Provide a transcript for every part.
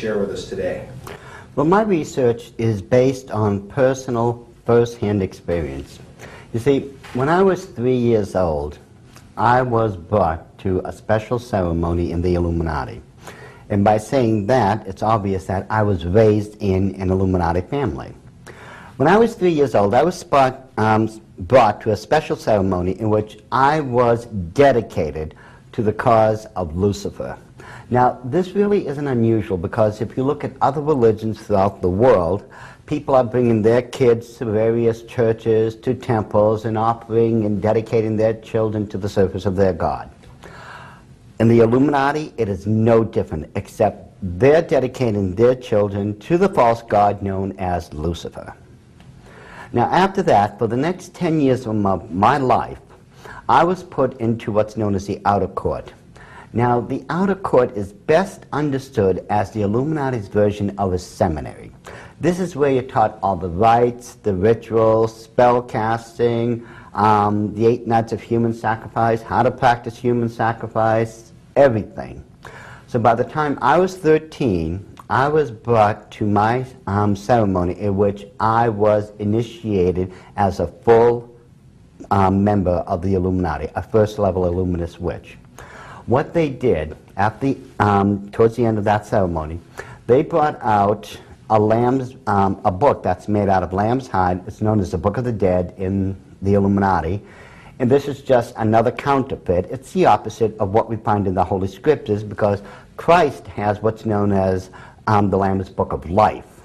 share with us today? Well, my research is based on personal, first-hand experience. You see, when I was three years old, I was brought to a special ceremony in the Illuminati. And by saying that, it's obvious that I was raised in an Illuminati family. When I was three years old, I was brought, um, brought to a special ceremony in which I was dedicated to the cause of Lucifer. Now, this really isn't unusual because if you look at other religions throughout the world, people are bringing their kids to various churches, to temples, and offering and dedicating their children to the service of their God. In the Illuminati, it is no different, except they're dedicating their children to the false god known as Lucifer. Now, after that, for the next 10 years of my, life, I was put into what's known as the outer court. Now, the outer court is best understood as the Illuminati's version of a seminary. This is where you're taught all the rites, the rituals, spell casting, um, the eight nights of human sacrifice, how to practice human sacrifice, everything. So by the time I was 13, I was brought to my um, ceremony in which I was initiated as a full um, member of the Illuminati, a first level Illuminist witch. What they did at the, um, towards the end of that ceremony, they brought out a lamb's, um, a book that's made out of lamb's hide. It's known as the Book of the Dead in the Illuminati. And this is just another counterfeit. It's the opposite of what we find in the Holy Scriptures because Christ has what's known as um, the Lamb's Book of Life.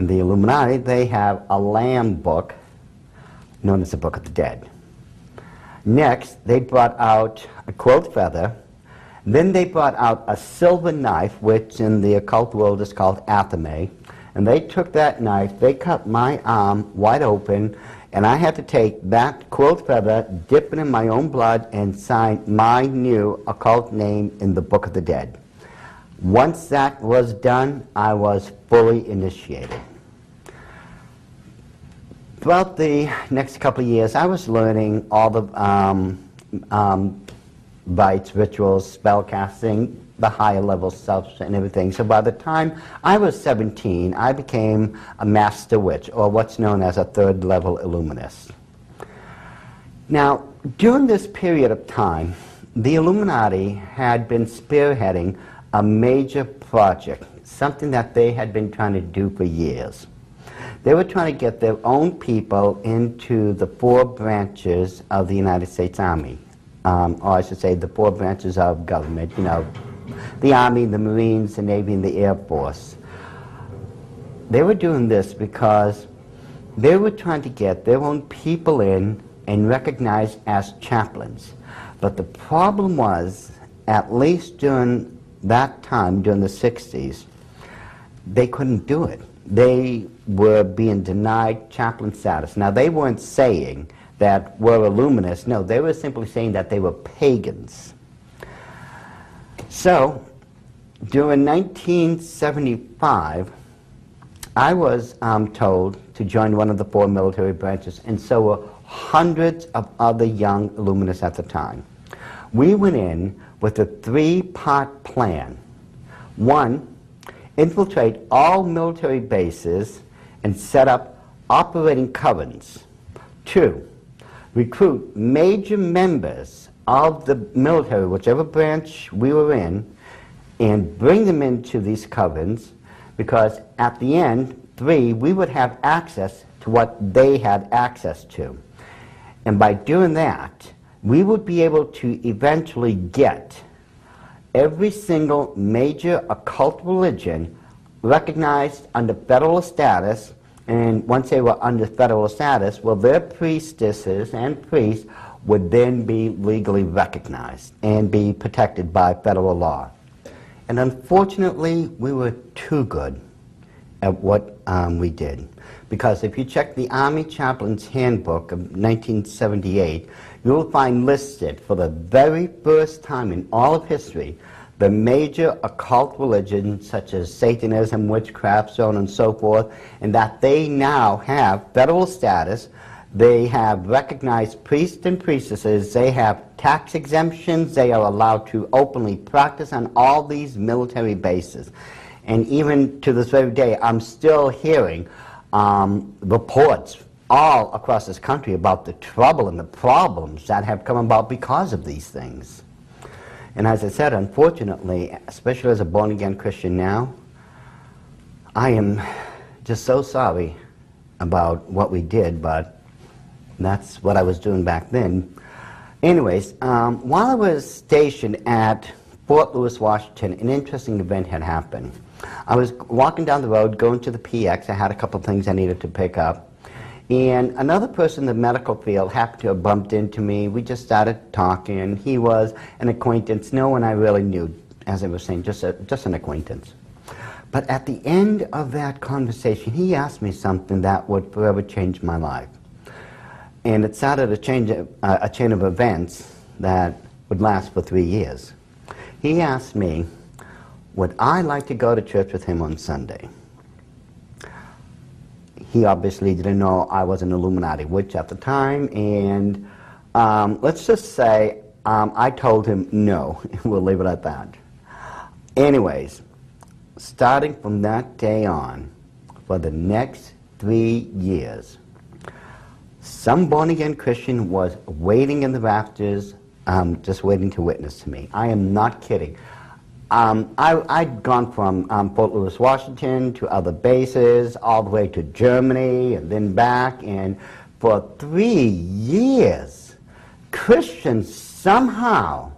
In the Illuminati, they have a lamb book known as the Book of the Dead. Next, they brought out a quilt feather. Then they brought out a silver knife, which in the occult world is called athame. And they took that knife, they cut my arm wide open, and I had to take that quilt feather, dip it in my own blood, and sign my new occult name in the Book of the Dead. Once that was done, I was fully initiated. Throughout the next couple of years, I was learning all the um, um, rites, rituals, spell casting, the higher level stuff and everything. So by the time I was 17, I became a master witch, or what's known as a third level illuminist. Now, during this period of time, the Illuminati had been spearheading a major project, something that they had been trying to do for years. They were trying to get their own people into the four branches of the United States Army, um, or I should say the four branches of government, you know, the Army, the Marines, the Navy, and the Air Force. They were doing this because they were trying to get their own people in and recognized as chaplains. But the problem was, at least during that time, during the 60s, they couldn't do it. They were being denied chaplain status. Now, they weren't saying that we're Illuminists. No, they were simply saying that they were pagans. So, during 1975, I was um, told to join one of the four military branches, and so were hundreds of other young Illuminists at the time. We went in with a three-part plan. One, infiltrate all military bases and set up operating covens. Two, recruit major members of the military, whichever branch we were in, and bring them into these covens because at the end, three, we would have access to what they had access to. And by doing that, we would be able to eventually get every single major occult religion recognized under federal status. And once they were under federal status, well, their priestesses and priests would then be legally recognized and be protected by federal law. And unfortunately, we were too good at what um, we did. Because if you check the Army Chaplain's Handbook of 1978, you will find listed for the very first time in all of history the major occult religions such as Satanism, witchcraft, so on and so forth, and that they now have federal status. They have recognized priests and priestesses. They have tax exemptions. They are allowed to openly practice on all these military bases. And even to this very day, I'm still hearing um, reports all across this country about the trouble and the problems that have come about because of these things. And as I said, unfortunately, especially as a born again Christian now, I am just so sorry about what we did, but that's what I was doing back then. Anyways, um, while I was stationed at Fort Lewis, Washington, an interesting event had happened. I was walking down the road, going to the PX. I had a couple things I needed to pick up. And another person in the medical field happened to have bumped into me. We just started talking. He was an acquaintance, no one I really knew, as I was saying, just, a, just an acquaintance. But at the end of that conversation, he asked me something that would forever change my life. And it started a, change, uh, a chain of events that would last for three years. He asked me, would I like to go to church with him on Sunday? He obviously didn't know I was an Illuminati witch at the time, and um, let's just say um, I told him no. we'll leave it at that. Anyways, starting from that day on, for the next three years, some born again Christian was waiting in the rafters, um, just waiting to witness to me. I am not kidding. Um, I, had gone from um, Fort Lewis, Washington to other bases, all the way to Germany and then back. And for three years, Christians somehow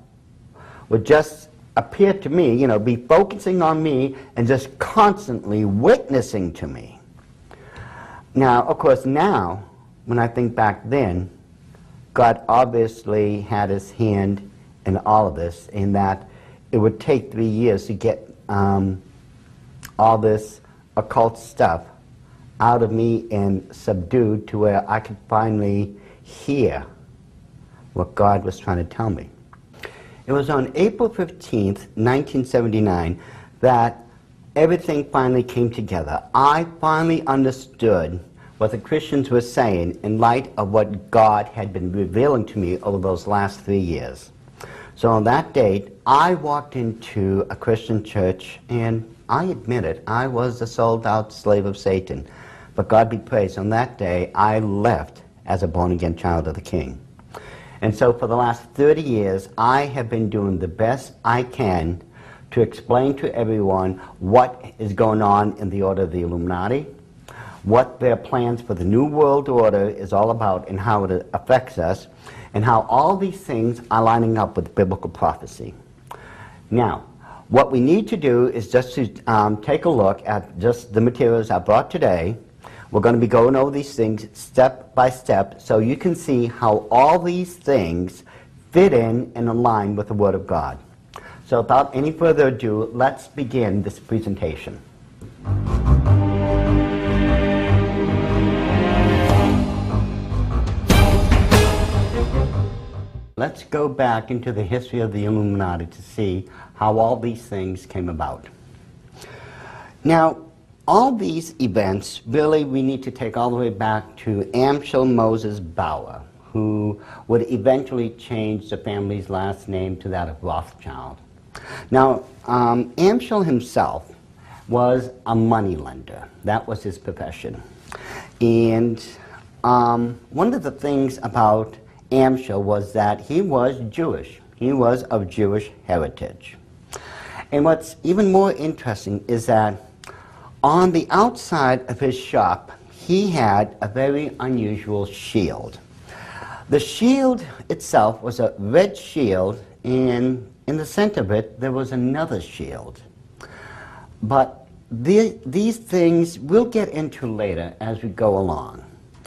would just appear to me, you know, be focusing on me and just constantly witnessing to me. Now, of course, now, when I think back then, God obviously had his hand in all of this, in that it would take three years to get um, all this occult stuff out of me and subdued to where I could finally hear what God was trying to tell me. It was on April 15th, 1979, that everything finally came together. I finally understood what the Christians were saying in light of what God had been revealing to me over those last three years. So on that date, I walked into a Christian church, and I admit it, I was a sold out slave of Satan. But God be praised, on that day, I left as a born again child of the King. And so for the last 30 years, I have been doing the best I can to explain to everyone what is going on in the order of the Illuminati, what their plans for the New World Order is all about, and how it affects us, and how all these things are lining up with biblical prophecy. Now, what we need to do is just to um, take a look at just the materials I brought today. We're going to be going over these things step by step so you can see how all these things fit in and align with the Word of God. So without any further ado, let's begin this presentation. Let's go back into the history of the Illuminati to see how all these things came about. Now, all these events, really, we need to take all the way back to Amschel Moses Bauer, who would eventually change the family's last name to that of Rothschild. Now, um, Amschel himself was a moneylender. That was his profession. And um, one of the things about Amschel was that he was Jewish. He was of Jewish heritage. And what's even more interesting is that on the outside of his shop, he had a very unusual shield. The shield itself was a red shield, and in the center of it, there was another shield. But the, these things we'll get into later as we go along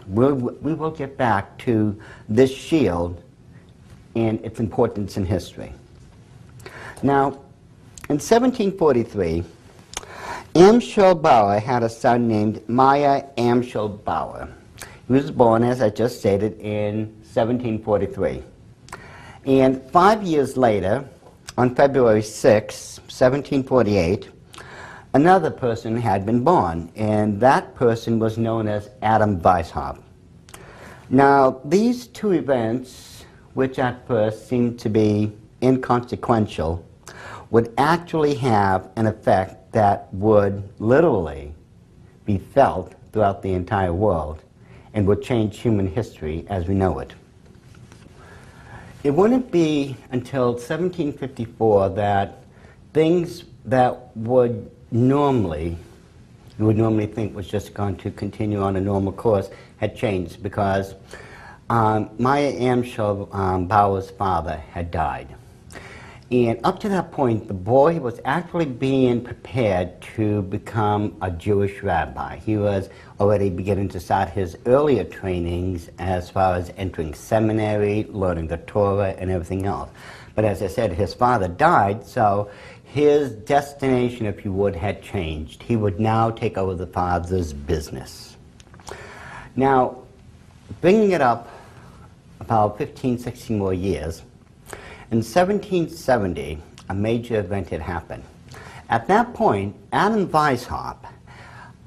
we'll, we will get back to this shield and its importance in history. Now, in 1743, Amschel Bauer had a son named Meyer Amschel Bauer. He was born, as I just stated, in 1743. And five years later, on February 6, 1748, another person had been born, and that person was known as Adam Weishaupt. Now, these two events, which at first seemed to be inconsequential, would actually have an effect that would literally be felt throughout the entire world and would change human history as we know it. It wouldn't be until 1754 that things that would normally, you would normally think was just going to continue on a normal course, had changed because um, Meyer Amschel um, Bauer's father had died. And up to that point, the boy was actually being prepared to become a Jewish rabbi. He was already beginning to start his earlier trainings as far as entering seminary, learning the Torah, and everything else. But as I said, his father died, so his destination, if you would, had changed. He would now take over the father's business. Now, bringing it up about 15, 16 more years, in 1770, a major event had happened. At that point, Adam Weishaupt,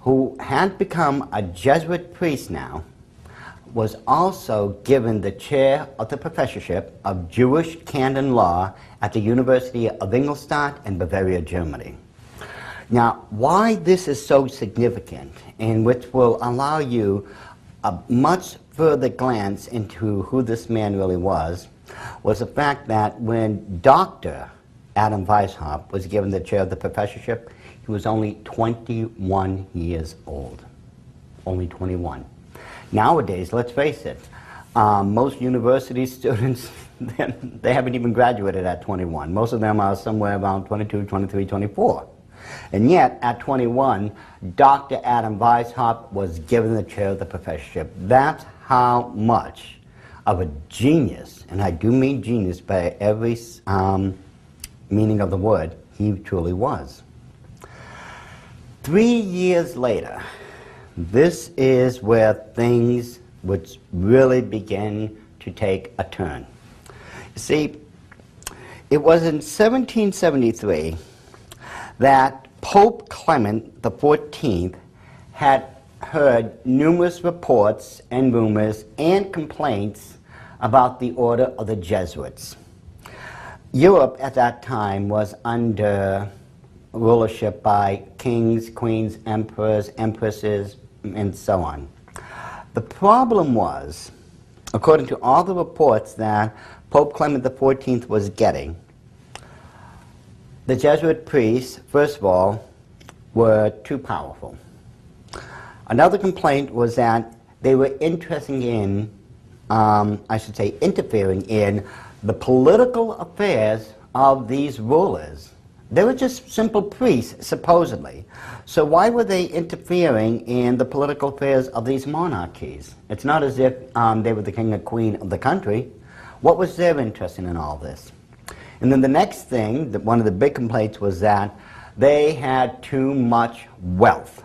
who had become a Jesuit priest now, was also given the chair of the professorship of Jewish canon law at the University of Ingolstadt in Bavaria, Germany. Now, why this is so significant, and which will allow you a much further glance into who this man really was, was the fact that when Dr. Adam Weishaupt was given the chair of the professorship, he was only 21 years old. Only 21. Nowadays, let's face it, um, most university students, they haven't even graduated at 21. Most of them are somewhere around 22, 23, 24. And yet, at 21, Dr. Adam Weishaupt was given the chair of the professorship. That's how much of a genius, and I do mean genius by every um, meaning of the word, he truly was. Three years later, this is where things would really begin to take a turn. See, it was in 1773 that Pope Clement XIV had heard numerous reports and rumors and complaints about the order of the Jesuits. Europe at that time was under rulership by kings, queens, emperors, empresses, and so on. The problem was, according to all the reports that Pope Clement XIV was getting, the Jesuit priests, first of all, were too powerful. Another complaint was that they were interested in um, I should say, interfering in the political affairs of these rulers. They were just simple priests, supposedly. So why were they interfering in the political affairs of these monarchies? It's not as if um, they were the king or queen of the country. What was their interest in all this? And then the next thing, that one of the big complaints was that they had too much wealth.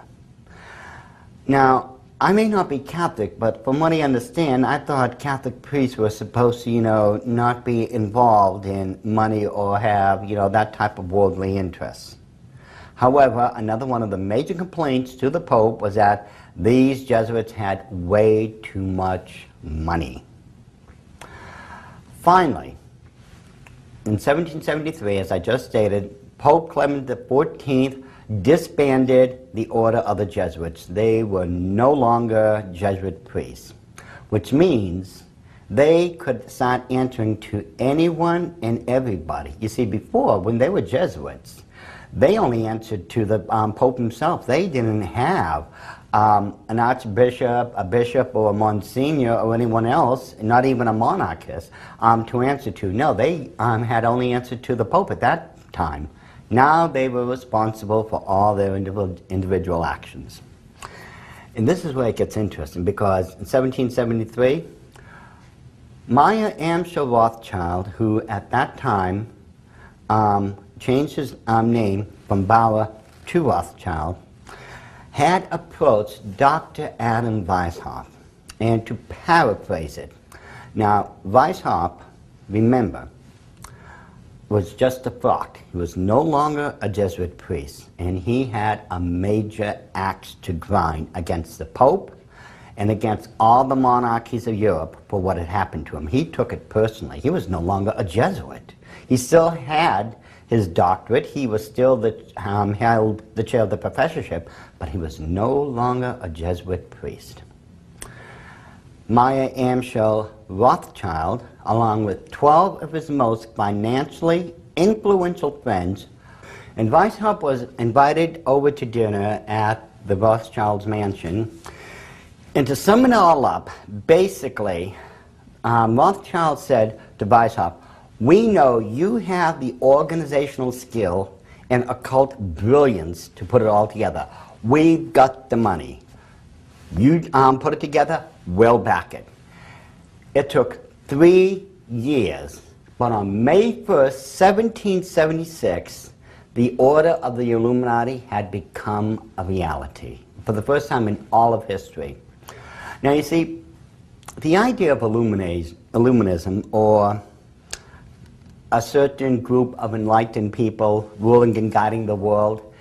Now, I may not be Catholic, but from what I understand, I thought Catholic priests were supposed to, you know, not be involved in money or have, you know, that type of worldly interests. However, another one of the major complaints to the Pope was that these Jesuits had way too much money. Finally, in 1773, as I just stated, Pope Clement XIV disbanded the order of the Jesuits. They were no longer Jesuit priests, which means they could start answering to anyone and everybody. You see, before, when they were Jesuits, they only answered to the um, Pope himself. They didn't have um, an archbishop, a bishop, or a monsignor, or anyone else, not even a monarchist, um, to answer to. No, they um, had only answered to the Pope at that time. Now they were responsible for all their individual actions. And this is where it gets interesting because in 1773, Meyer Amschel Rothschild, who at that time um, changed his um, name from Bauer to Rothschild, had approached Dr. Adam Weishaupt. And to paraphrase it, now Weishaupt remember, was just a thought. He was no longer a Jesuit priest, and he had a major axe to grind against the Pope and against all the monarchies of Europe for what had happened to him. He took it personally. He was no longer a Jesuit. He still had his doctorate. He was still the, um, held the chair of the professorship, but he was no longer a Jesuit priest. Meyer Amschel Rothschild, along with 12 of his most financially influential friends, and Weishaupt was invited over to dinner at the Rothschilds' mansion. And to sum it all up, basically, um, Rothschild said to Weishaupt, we know you have the organizational skill and occult brilliance to put it all together. We've got the money. You um, put it together, we'll back it. It took three years, but on May 1st, 1776, the Order of the Illuminati had become a reality for the first time in all of history. Now, you see, the idea of Illuminism or a certain group of enlightened people ruling and guiding the world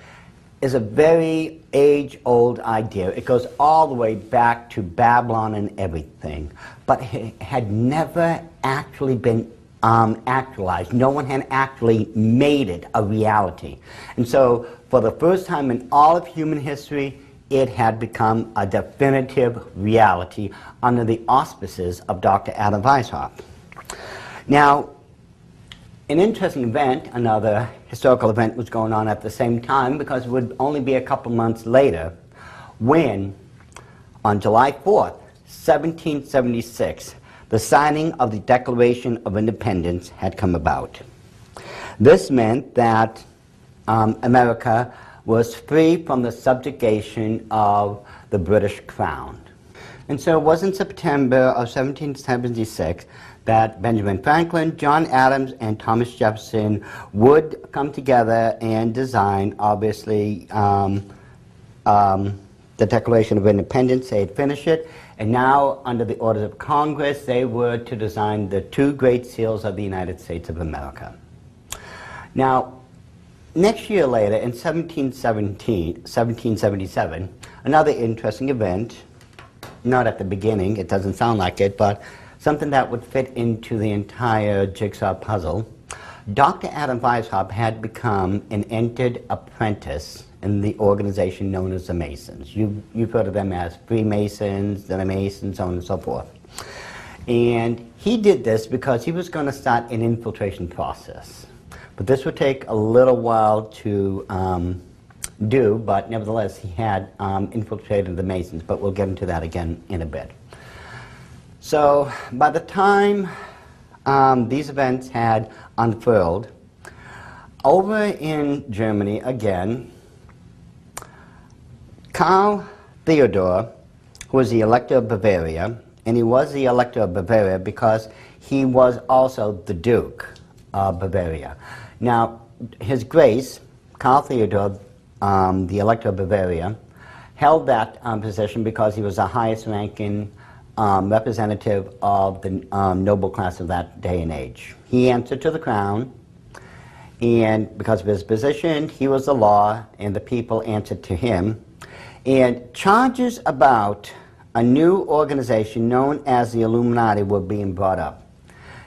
is a very age old idea. It goes all the way back to Babylon and everything, but it had never actually been um, actualized. No one had actually made it a reality. And so, for the first time in all of human history, it had become a definitive reality under the auspices of Dr. Adam Weishaupt. Now, an interesting event, another historical event, was going on at the same time because it would only be a couple months later when, on July 4th, 1776, the signing of the Declaration of Independence had come about. This meant that um, America was free from the subjugation of the British Crown. And so it was in September of 1776 that Benjamin Franklin, John Adams, and Thomas Jefferson would come together and design, obviously, um, um, the Declaration of Independence. They had finished it, and now, under the orders of Congress, they were to design the two great seals of the United States of America. Now, next year later, in 1717, 1777, another interesting event, not at the beginning, it doesn't sound like it, but something that would fit into the entire jigsaw puzzle. Dr. Adam Weishaupt had become an entered apprentice in the organization known as the Masons. You, you've heard of them as Freemasons, the Masons, so on and so forth. And he did this because he was going to start an infiltration process. But this would take a little while to um, do, but nevertheless, he had um, infiltrated the Masons. But we'll get into that again in a bit. So by the time um, these events had unfurled, over in Germany again, Karl Theodor, who was the Elector of Bavaria, and he was the Elector of Bavaria because he was also the Duke of Bavaria. Now, His Grace, Karl Theodor, um, the Elector of Bavaria, held that um, position because he was the highest ranking um, representative of the um, noble class of that day and age. He answered to the crown, and because of his position, he was the law, and the people answered to him. And charges about a new organization known as the Illuminati were being brought up.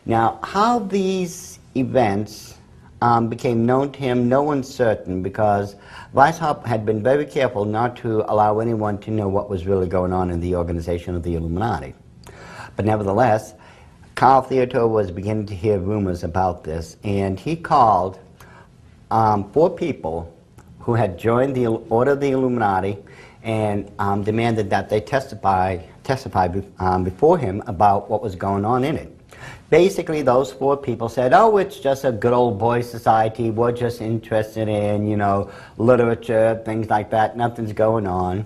Now, how these events um, became known to him, no one's certain because Weishaupt had been very careful not to allow anyone to know what was really going on in the organization of the Illuminati. But nevertheless, Karl Theodor was beginning to hear rumors about this, and he called um, four people who had joined the Order of the Illuminati and um, demanded that they testify, testify um, before him about what was going on in it. Basically, those four people said, oh, it's just a good old boy society. We're just interested in, you know, literature, things like that. Nothing's going on.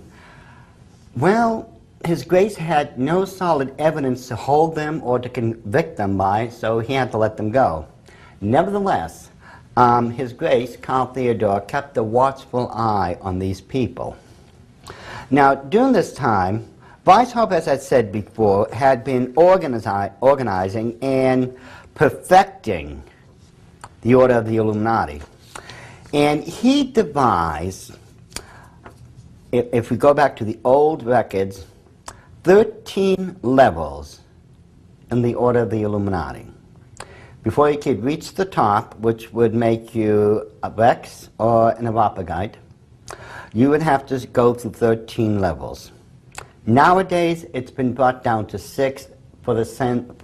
Well, His Grace had no solid evidence to hold them or to convict them by, so he had to let them go. Nevertheless, um, His Grace, Count Theodore, kept a watchful eye on these people. Now, during this time, Weishaupt, as I said before, had been organizi- organizing and perfecting the Order of the Illuminati. And he devised, if, if we go back to the old records, 13 levels in the Order of the Illuminati. Before you could reach the top, which would make you a Rex or an Areopagite, you would have to go through 13 levels. Nowadays, it's been brought down to six for the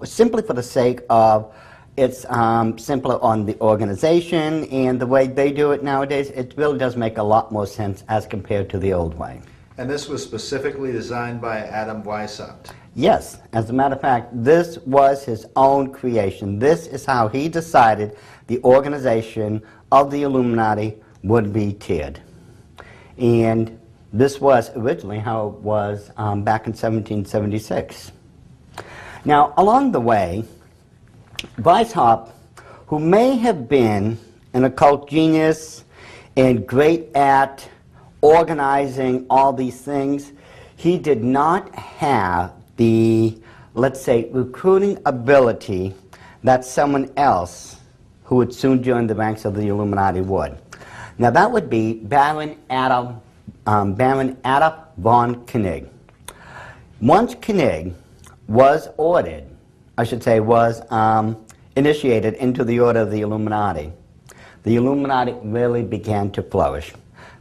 simply for the sake of it's um, simpler on the organization and the way they do it nowadays. It really does make a lot more sense as compared to the old way. And this was specifically designed by Adam Weishaupt. Yes, as a matter of fact, this was his own creation. This is how he decided the organization of the Illuminati would be tiered. And this was originally how it was um, back in 1776. Now, along the way, Weishaupt, who may have been an occult genius and great at organizing all these things, he did not have the, let's say, recruiting ability that someone else who would soon join the ranks of the Illuminati would. Now that would be Baron Adam, um, Baron Adam von Koenig. Once Koenig was ordered, I should say, was um, initiated into the order of the Illuminati, the Illuminati really began to flourish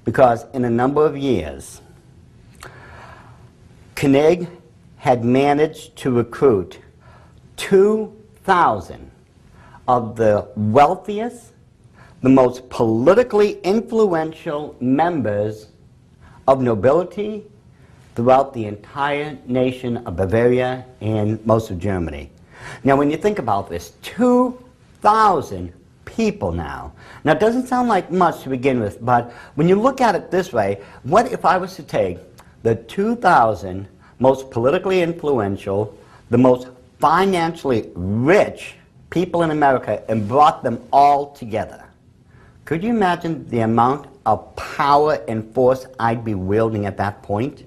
because in a number of years, Koenig had managed to recruit 2,000 of the wealthiest, the most politically influential members of nobility throughout the entire nation of Bavaria and most of Germany. Now, when you think about this, 2,000 people now. Now, it doesn't sound like much to begin with, but when you look at it this way, what if I was to take the 2,000 most politically influential, the most financially rich people in America and brought them all together? Could you imagine the amount of power and force I'd be wielding at that point?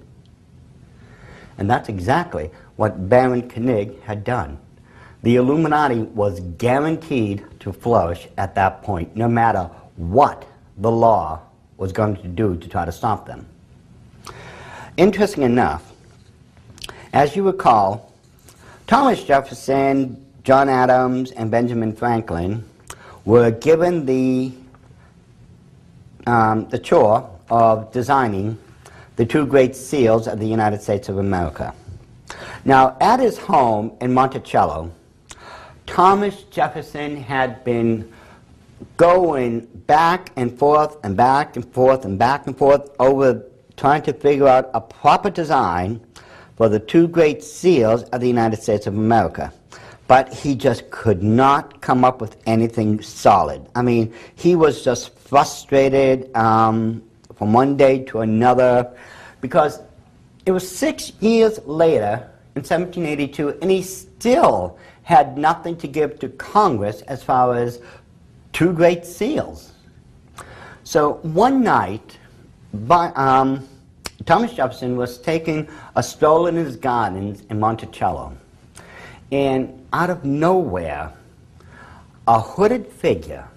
And that's exactly what Baron Koenig had done. The Illuminati was guaranteed to flourish at that point, no matter what the law was going to do to try to stop them. Interesting enough, as you recall, Thomas Jefferson, John Adams, and Benjamin Franklin were given the, um, the chore of designing the two great seals of the United States of America. Now, at his home in Monticello, Thomas Jefferson had been going back and forth and back and forth and back and forth over trying to figure out a proper design for the two great seals of the United States of America. But he just could not come up with anything solid. I mean, he was just frustrated um, from one day to another because it was six years later in 1782 and he still had nothing to give to Congress as far as two great seals. So one night, by, um, Thomas Jefferson was taking a stroll in his gardens in Monticello, and out of nowhere, a hooded figure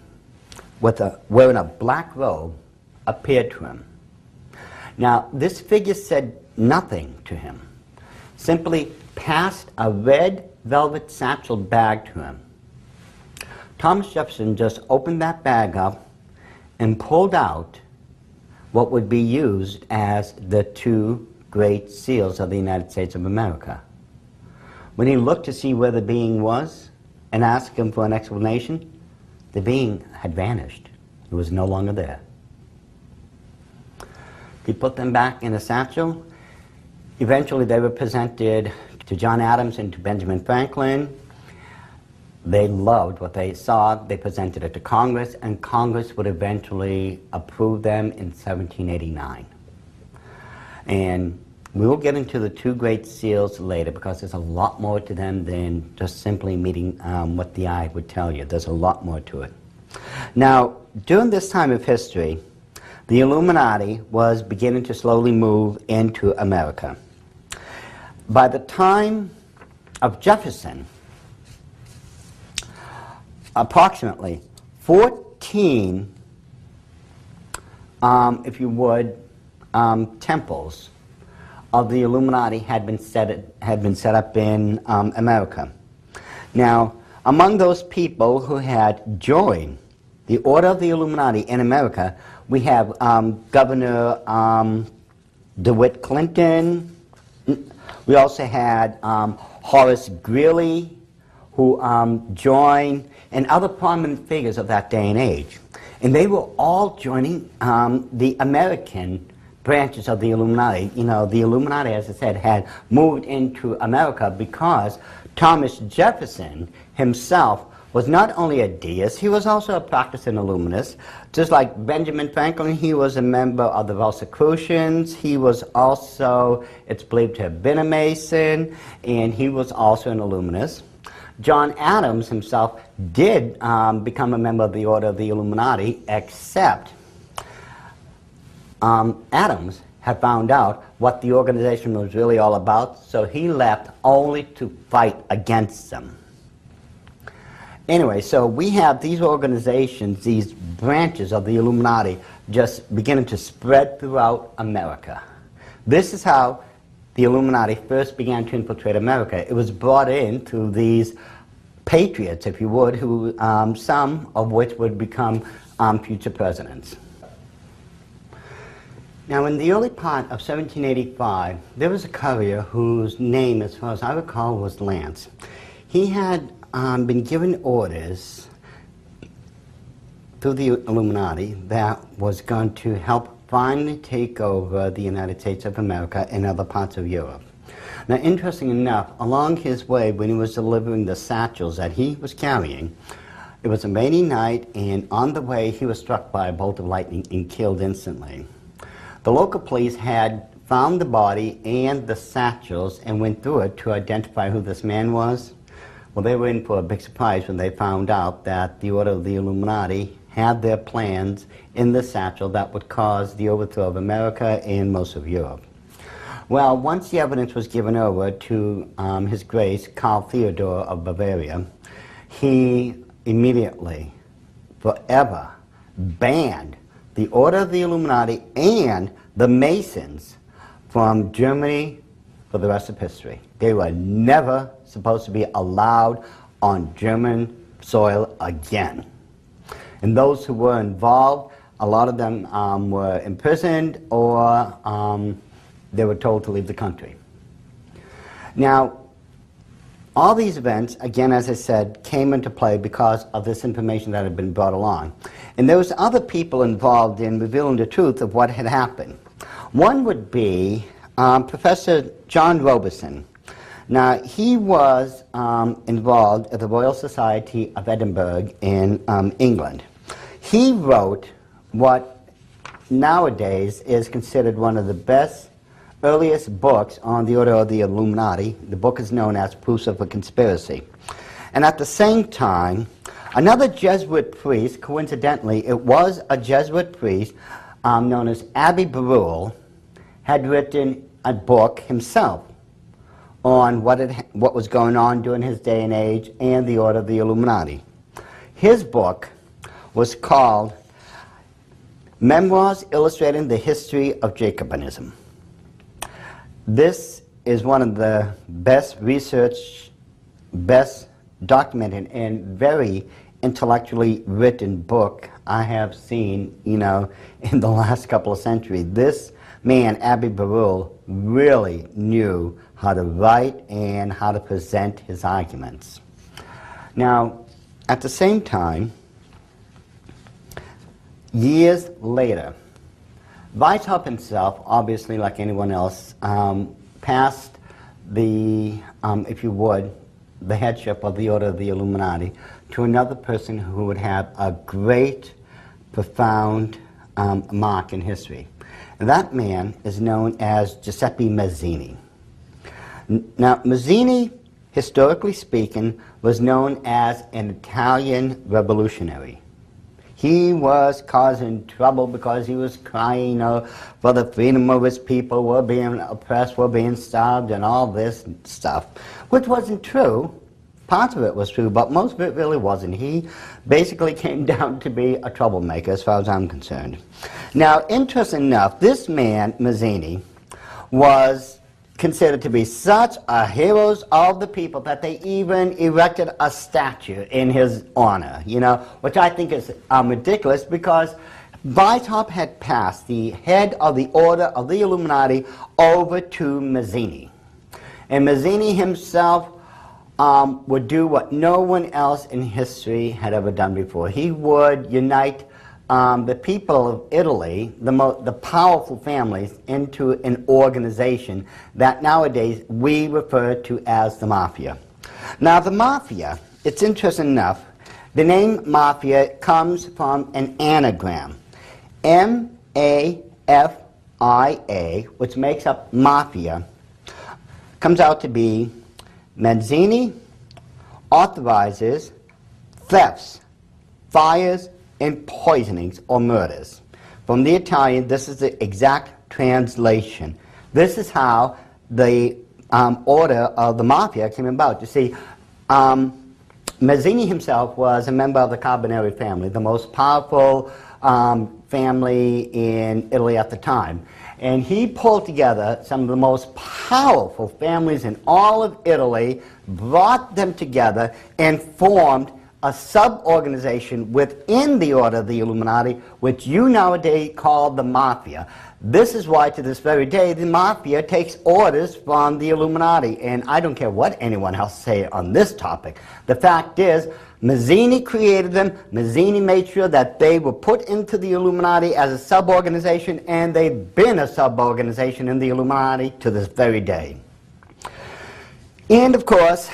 with a, wearing a black robe appeared to him. Now, this figure said nothing to him, simply passed a red velvet satchel bag to him. Thomas Jefferson just opened that bag up and pulled out what would be used as the two great seals of the United States of America. When he looked to see where the being was and asked him for an explanation, the being had vanished. It was no longer there. He put them back in a satchel. Eventually, they were presented to John Adams and to Benjamin Franklin. They loved what they saw. They presented it to Congress, and Congress would eventually approve them in 1789. And we will get into the two great seals later because there's a lot more to them than just simply meeting um, what the eye would tell you. There's a lot more to it. Now, during this time of history, the Illuminati was beginning to slowly move into America. By the time of Jefferson, approximately 14, um, if you would, um, temples of the Illuminati had been set, had been set up in um, America. Now, among those people who had joined the Order of the Illuminati in America, we have um, Governor um, DeWitt Clinton. We also had um, Horace Greeley, who um, joined, and other prominent figures of that day and age. And they were all joining um, the American branches of the Illuminati. You know, the Illuminati, as I said, had moved into America because Thomas Jefferson himself was not only a deist, he was also a practicing Illuminist. Just like Benjamin Franklin, he was a member of the Rosicrucians. He was also, it's believed to have been a Mason, and he was also an Illuminist. John Adams himself did um, become a member of the Order of the Illuminati, except um, Adams had found out what the organization was really all about, so he left only to fight against them. Anyway, so we have these organizations, these branches of the Illuminati, just beginning to spread throughout America. This is how the Illuminati first began to infiltrate America. It was brought in through these patriots, if you would, who um, some of which would become um, future presidents. Now, in the early part of 1785, there was a courier whose name, as far as I recall, was Lance. He had um, been given orders through the Illuminati that was going to help finally take over the United States of America and other parts of Europe. Now, interesting enough, along his way, when he was delivering the satchels that he was carrying, it was a rainy night, and on the way, he was struck by a bolt of lightning and killed instantly. The local police had found the body and the satchels and went through it to identify who this man was. Well, they were in for a big surprise when they found out that the Order of the Illuminati had their plans in the satchel that would cause the overthrow of America and most of Europe. Well, once the evidence was given over to um, His Grace Karl Theodor of Bavaria, he immediately, forever, banned the Order of the Illuminati and the Masons from Germany for the rest of history. They were never supposed to be allowed on German soil again. And those who were involved, a lot of them um, were imprisoned or um, they were told to leave the country. Now, all these events, again, as I said, came into play because of this information that had been brought along. And there was other people involved in revealing the truth of what had happened. One would be um, Professor John Robison. Now, he was um, involved at the Royal Society of Edinburgh in um, England. He wrote what nowadays is considered one of the best earliest books on the Order of the Illuminati. The book is known as Proofs of a Conspiracy. And at the same time, another Jesuit priest, coincidentally, it was a Jesuit priest um, known as Abbé Barruel, had written a book himself on what, it, what was going on during his day and age and the Order of the Illuminati. His book was called Memoirs Illustrating the History of Jacobinism. This is one of the best researched, best documented, and very intellectually written book I have seen, you know, in the last couple of centuries. This man, Abbé Barruel, really knew how to write and how to present his arguments. Now, at the same time, years later, Weishaupt himself, obviously, like anyone else, um, passed the, um, if you would, the headship of the Order of the Illuminati to another person who would have a great, profound um, mark in history. And that man is known as Giuseppe Mazzini. Now, Mazzini, historically speaking, was known as an Italian revolutionary. He was causing trouble because he was crying you for the freedom of his people, were being oppressed, were being starved, and all this stuff, which wasn't true. Parts of it was true, but most of it really wasn't. He basically came down to be a troublemaker, as far as I'm concerned. Now, interesting enough, this man, Mazzini, was considered to be such a hero of the people that they even erected a statue in his honor, you know, which I think is um, ridiculous because Weishaupt had passed the head of the Order of the Illuminati over to Mazzini. And Mazzini himself um, would do what no one else in history had ever done before. He would unite um, the people of Italy, the, mo- the powerful families, into an organization that nowadays we refer to as the mafia. Now, the mafia, it's interesting enough, the name mafia comes from an anagram M A F I A, which makes up mafia, comes out to be Mazzini authorizes thefts, fires, and poisonings or murders. From the Italian, this is the exact translation. This is how the um, order of the mafia came about. You see, um, Mazzini himself was a member of the Carbonari family, the most powerful um, family in Italy at the time. And he pulled together some of the most powerful families in all of Italy, brought them together, and formed a sub-organization within the Order of the Illuminati, which you nowadays call the Mafia. This is why, to this very day, the Mafia takes orders from the Illuminati. And I don't care what anyone else say on this topic. The fact is, Mazzini created them. Mazzini made sure that they were put into the Illuminati as a sub-organization, and they've been a sub-organization in the Illuminati to this very day. And of course,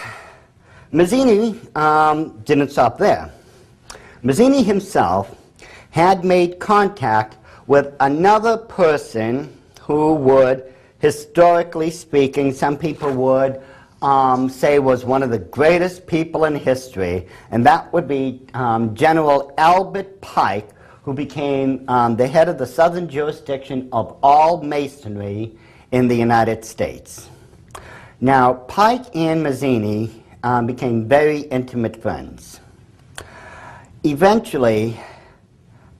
Mazzini um, didn't stop there. Mazzini himself had made contact with another person who would, historically speaking, some people would um, say was one of the greatest people in history, and that would be um, General Albert Pike, who became um, the head of the southern jurisdiction of all masonry in the United States. Now, Pike and Mazzini um, became very intimate friends. Eventually,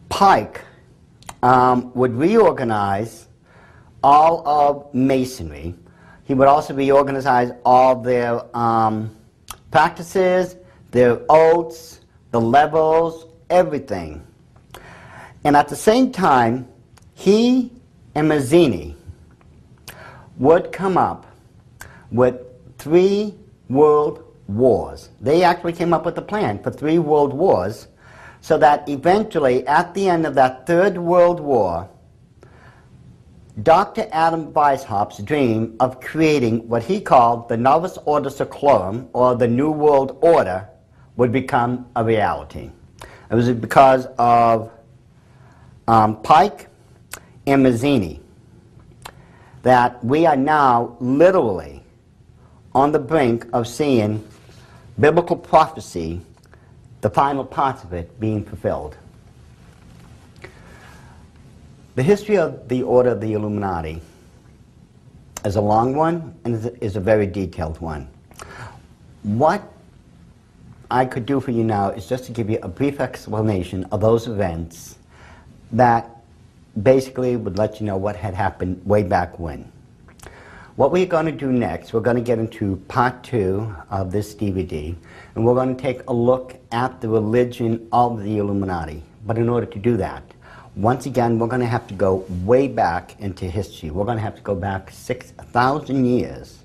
Pike um, would reorganize all of masonry he would also reorganize all their um, practices, their oaths, the levels, everything. And at the same time, he and Mazzini would come up with three world wars. They actually came up with a plan for three world wars so that eventually, at the end of that third world war, Dr. Adam Weishaupt's dream of creating what he called the Novus Ordo Seclorum, or the New World Order, would become a reality. It was because of um, Pike and Mazzini that we are now literally on the brink of seeing biblical prophecy, the final parts of it, being fulfilled. The history of the Order of the Illuminati is a long one and is a very detailed one. What I could do for you now is just to give you a brief explanation of those events that basically would let you know what had happened way back when. What we're going to do next, we're going to get into part two of this DVD, and we're going to take a look at the religion of the Illuminati. But in order to do that, once again, we're going to have to go way back into history. We're going to have to go back 6,000 years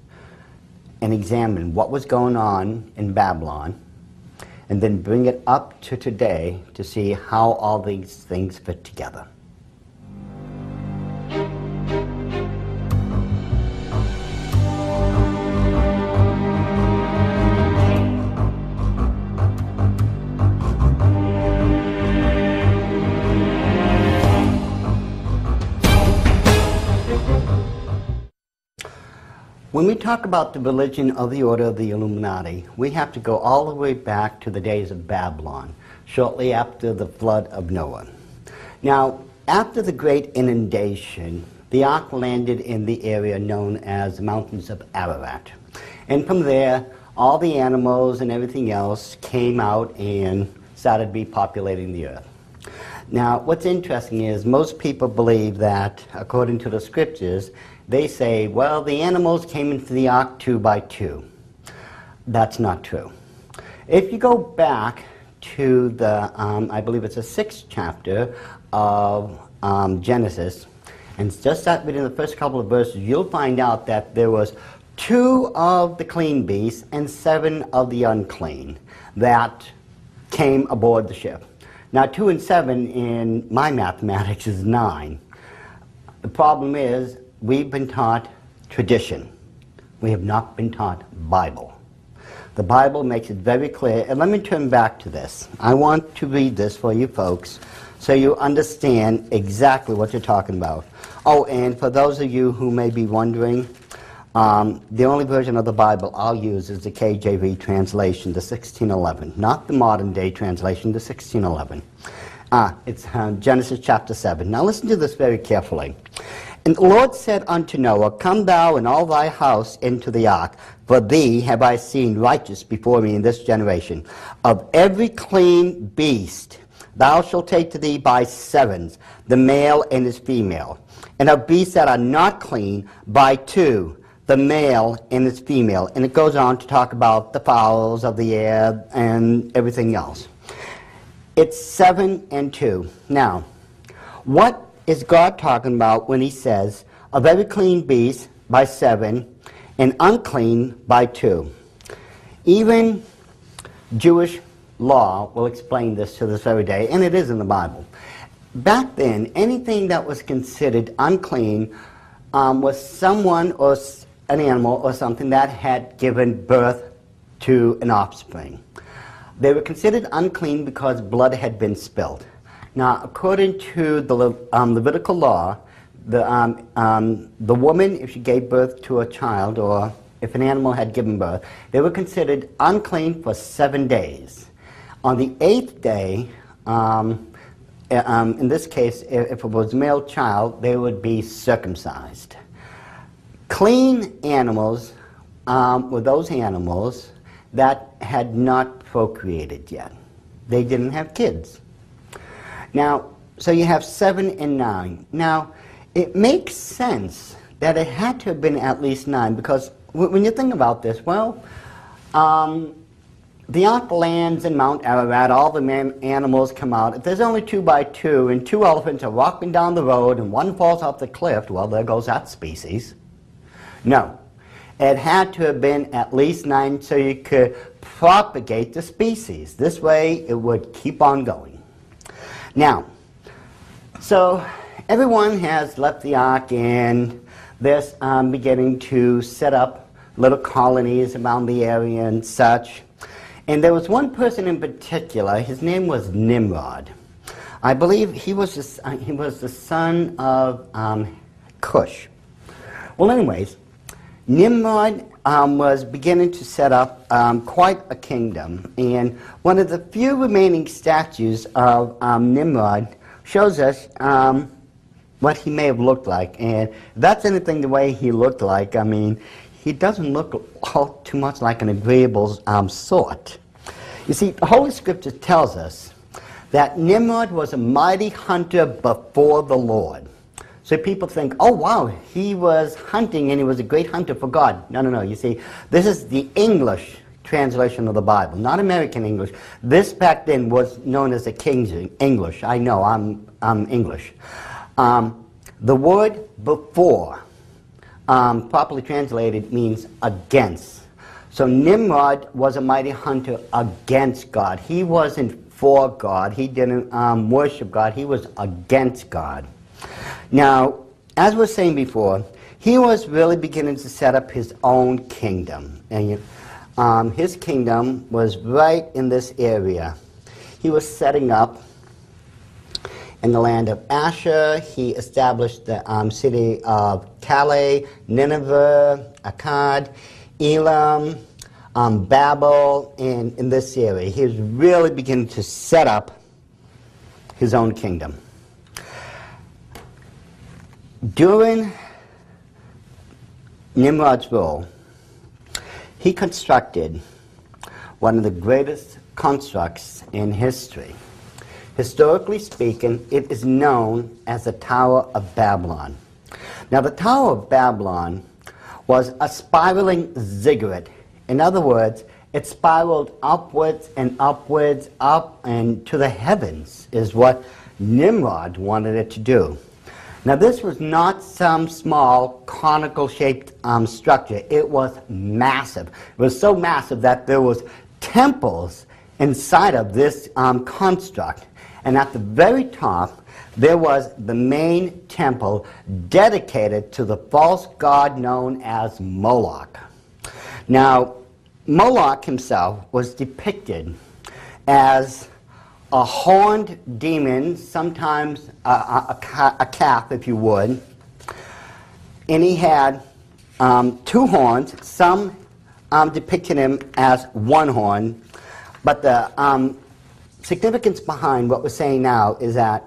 and examine what was going on in Babylon and then bring it up to today to see how all these things fit together. When we talk about the religion of the Order of the Illuminati, we have to go all the way back to the days of Babylon, shortly after the flood of Noah. Now, after the great inundation, the ark landed in the area known as the mountains of Ararat. And from there, all the animals and everything else came out and started to be populating the earth. Now, what's interesting is most people believe that, according to the scriptures, they say, well, the animals came into the ark two by two. That's not true. If you go back to the, um, I believe it's the sixth chapter of um, Genesis, and just start reading the first couple of verses, you'll find out that there was two of the clean beasts and seven of the unclean that came aboard the ship. Now, two and seven in my mathematics is nine. The problem is we've been taught tradition. We have not been taught Bible. The Bible makes it very clear, and let me turn back to this. I want to read this for you folks so you understand exactly what you're talking about. Oh, and for those of you who may be wondering, um, the only version of the Bible I'll use is the KJV translation, the 1611, not the modern day translation, the 1611. Ah, it's uh, Genesis chapter 7. Now listen to this very carefully. And the Lord said unto Noah, Come thou and all thy house into the ark, for thee have I seen righteous before me in this generation. Of every clean beast thou shalt take to thee by sevens, the male and his female. And of beasts that are not clean, by two, the male and its female. And it goes on to talk about the fowls of the air and everything else. It's seven and two. Now, what is God talking about when he says, of every clean beast by seven and unclean by two? Even Jewish law will explain this to this very day, and it is in the Bible. Back then, anything that was considered unclean um, was someone or an animal or something that had given birth to an offspring. They were considered unclean because blood had been spilled. Now, according to the Le- um, Levitical law, the, um, um, the woman, if she gave birth to a child or if an animal had given birth, they were considered unclean for seven days. On the eighth day, um, uh, um, in this case, if it was a male child, they would be circumcised. Clean animals um, were those animals that had not procreated yet. They didn't have kids. Now, so you have seven and nine. Now, it makes sense that it had to have been at least nine because when you think about this, well, um, the ark lands in Mount Ararat, all the animals come out. If there's only two by two and two elephants are walking down the road and one falls off the cliff, well, there goes that species. No. It had to have been at least nine so you could propagate the species. This way it would keep on going. Now, so everyone has left the ark and they're um, beginning to set up little colonies around the area and such. And there was one person in particular, his name was Nimrod. I believe he was the, uh, he was the son of um, Cush. Well, anyways, Nimrod um, was beginning to set up um, quite a kingdom, and one of the few remaining statues of um, Nimrod shows us um, what he may have looked like. And that's anything the way he looked like, I mean, he doesn't look all too much like an agreeable um, sort. You see, the Holy Scripture tells us that Nimrod was a mighty hunter before the Lord. So people think, oh wow, he was hunting and he was a great hunter for God. No, no, no. You see, this is the English translation of the Bible, not American English. This back then was known as the King's English. I know, I'm, I'm English. Um, the word before, um, properly translated, means against. So Nimrod was a mighty hunter against God. He wasn't for God. He didn't um, worship God. He was against God. Now, as we were saying before, he was really beginning to set up his own kingdom. And um, his kingdom was right in this area. He was setting up in the land of Asher. He established the um, city of Calais, Nineveh, Akkad, Elam, um, Babel, and in this area. He was really beginning to set up his own kingdom. During Nimrod's rule, he constructed one of the greatest constructs in history. Historically speaking, it is known as the Tower of Babylon. Now, the Tower of Babylon was a spiraling ziggurat. In other words, it spiraled upwards and upwards, up and to the heavens, is what Nimrod wanted it to do. Now, this was not some small conical shaped um, structure. It was massive. It was so massive that there was temples inside of this um, construct. And at the very top, there was the main temple dedicated to the false god known as Moloch. Now, Moloch himself was depicted as a horned demon, sometimes a, a, a, calf, if you would, and he had um, two horns. Some um, depicted him as one horn, but the um, significance behind what we're saying now is that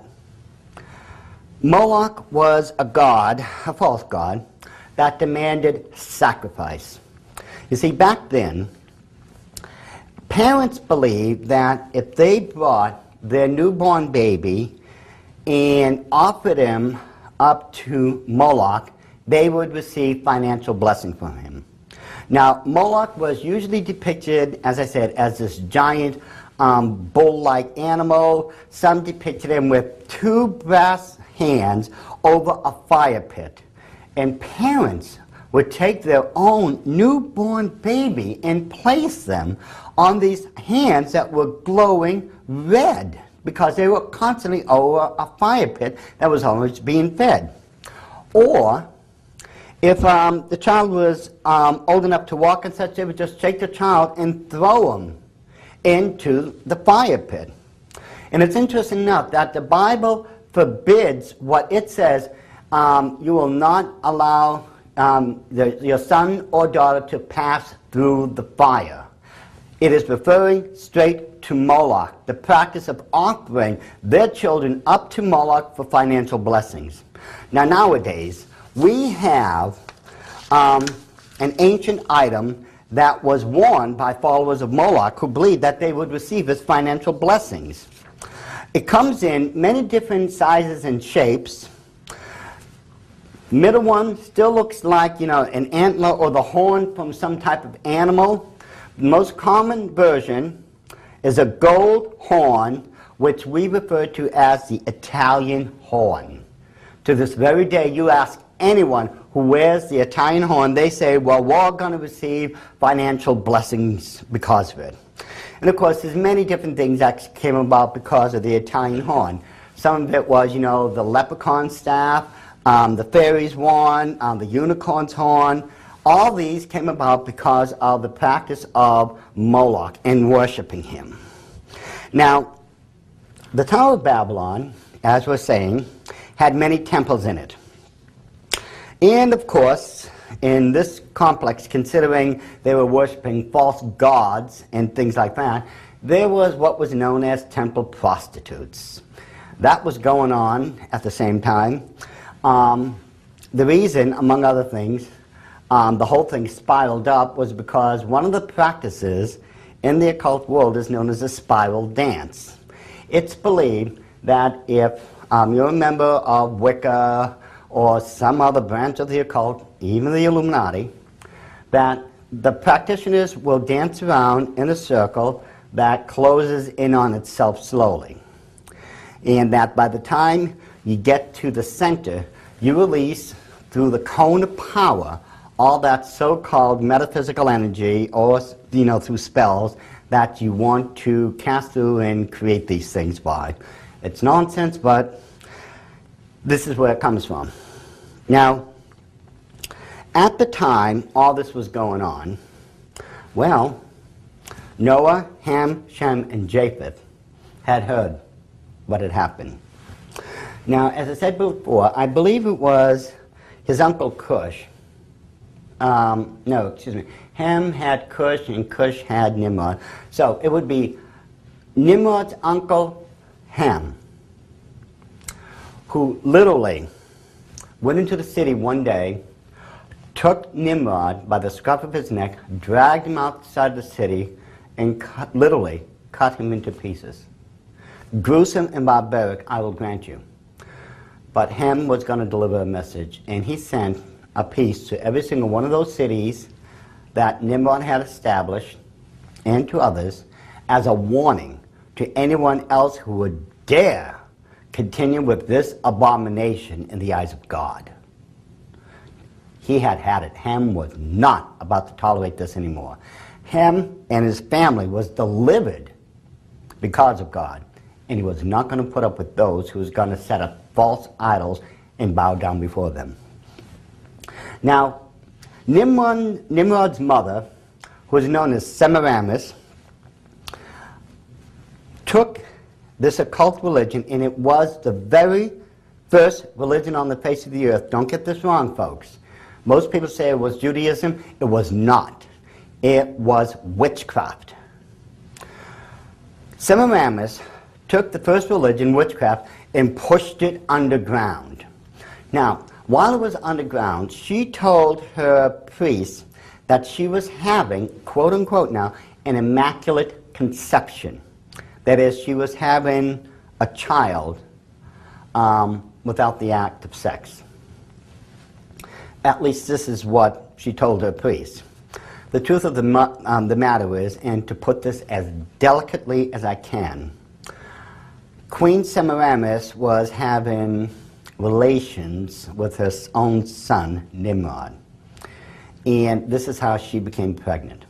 Moloch was a god, a false god, that demanded sacrifice. You see, back then, parents believed that if they brought their newborn baby and offered him up to Moloch, they would receive financial blessing from him. Now, Moloch was usually depicted, as I said, as this giant um, bull-like animal. Some depicted him with two brass hands over a fire pit. And parents would take their own newborn baby and place them on these hands that were glowing red because they were constantly over a fire pit that was always being fed. Or if um, the child was um, old enough to walk and such, they would just take the child and throw him into the fire pit. And it's interesting enough that the Bible forbids what it says um, you will not allow um, the, your son or daughter to pass through the fire. It is referring straight to Moloch, the practice of offering their children up to Moloch for financial blessings. Now, nowadays, we have um, an ancient item that was worn by followers of Moloch who believed that they would receive his financial blessings. It comes in many different sizes and shapes. Middle one still looks like, you know, an antler or the horn from some type of animal. The most common version is a gold horn, which we refer to as the Italian horn. To this very day, you ask anyone who wears the Italian horn, they say, well, we're going to receive financial blessings because of it. And of course, there's many different things that came about because of the Italian horn. Some of it was, you know, the leprechaun staff, um, the fairies' horn, um, the unicorn's horn. All these came about because of the practice of Moloch and worshiping him. Now, the Tower of Babylon, as we're saying, had many temples in it. And of course, in this complex, considering they were worshiping false gods and things like that, there was what was known as temple prostitutes. That was going on at the same time. Um, the reason, among other things, um, the whole thing spiraled up was because one of the practices in the occult world is known as a spiral dance. It's believed that if um, you're a member of Wicca or some other branch of the occult, even the Illuminati, that the practitioners will dance around in a circle that closes in on itself slowly. And that by the time you get to the center, you release through the cone of power all that so-called metaphysical energy or you know through spells that you want to cast through and create these things by. It's nonsense, but this is where it comes from. Now, at the time all this was going on, well, Noah, Ham, Shem, and Japheth had heard what had happened. Now, as I said before, I believe it was his uncle Cush. Um, no, excuse me. Ham had Cush, and Cush had Nimrod. So it would be Nimrod's uncle Ham, who literally went into the city one day, took Nimrod by the scruff of his neck, dragged him outside the city, and cut, literally cut him into pieces. Gruesome and barbaric, I will grant you. But Ham was going to deliver a message, and he sent a piece to every single one of those cities that Nimrod had established and to others as a warning to anyone else who would dare continue with this abomination in the eyes of God. He had had it. Ham was not about to tolerate this anymore. Ham and his family was delivered because of God, and he was not going to put up with those who was going to set up false idols and bow down before them. Now, Nimrod, Nimrod's mother, who was known as Semiramis, took this occult religion, and it was the very first religion on the face of the earth. Don't get this wrong, folks. Most people say it was Judaism. It was not. It was witchcraft. Semiramis took the first religion, witchcraft, and pushed it underground. Now, while it was underground, she told her priests that she was having, quote unquote now, an immaculate conception. That is, she was having a child um, without the act of sex. At least this is what she told her priest. The truth of the, um, the matter is, and to put this as delicately as I can, Queen Semiramis was having relations with her own son, Nimrod. And this is how she became pregnant.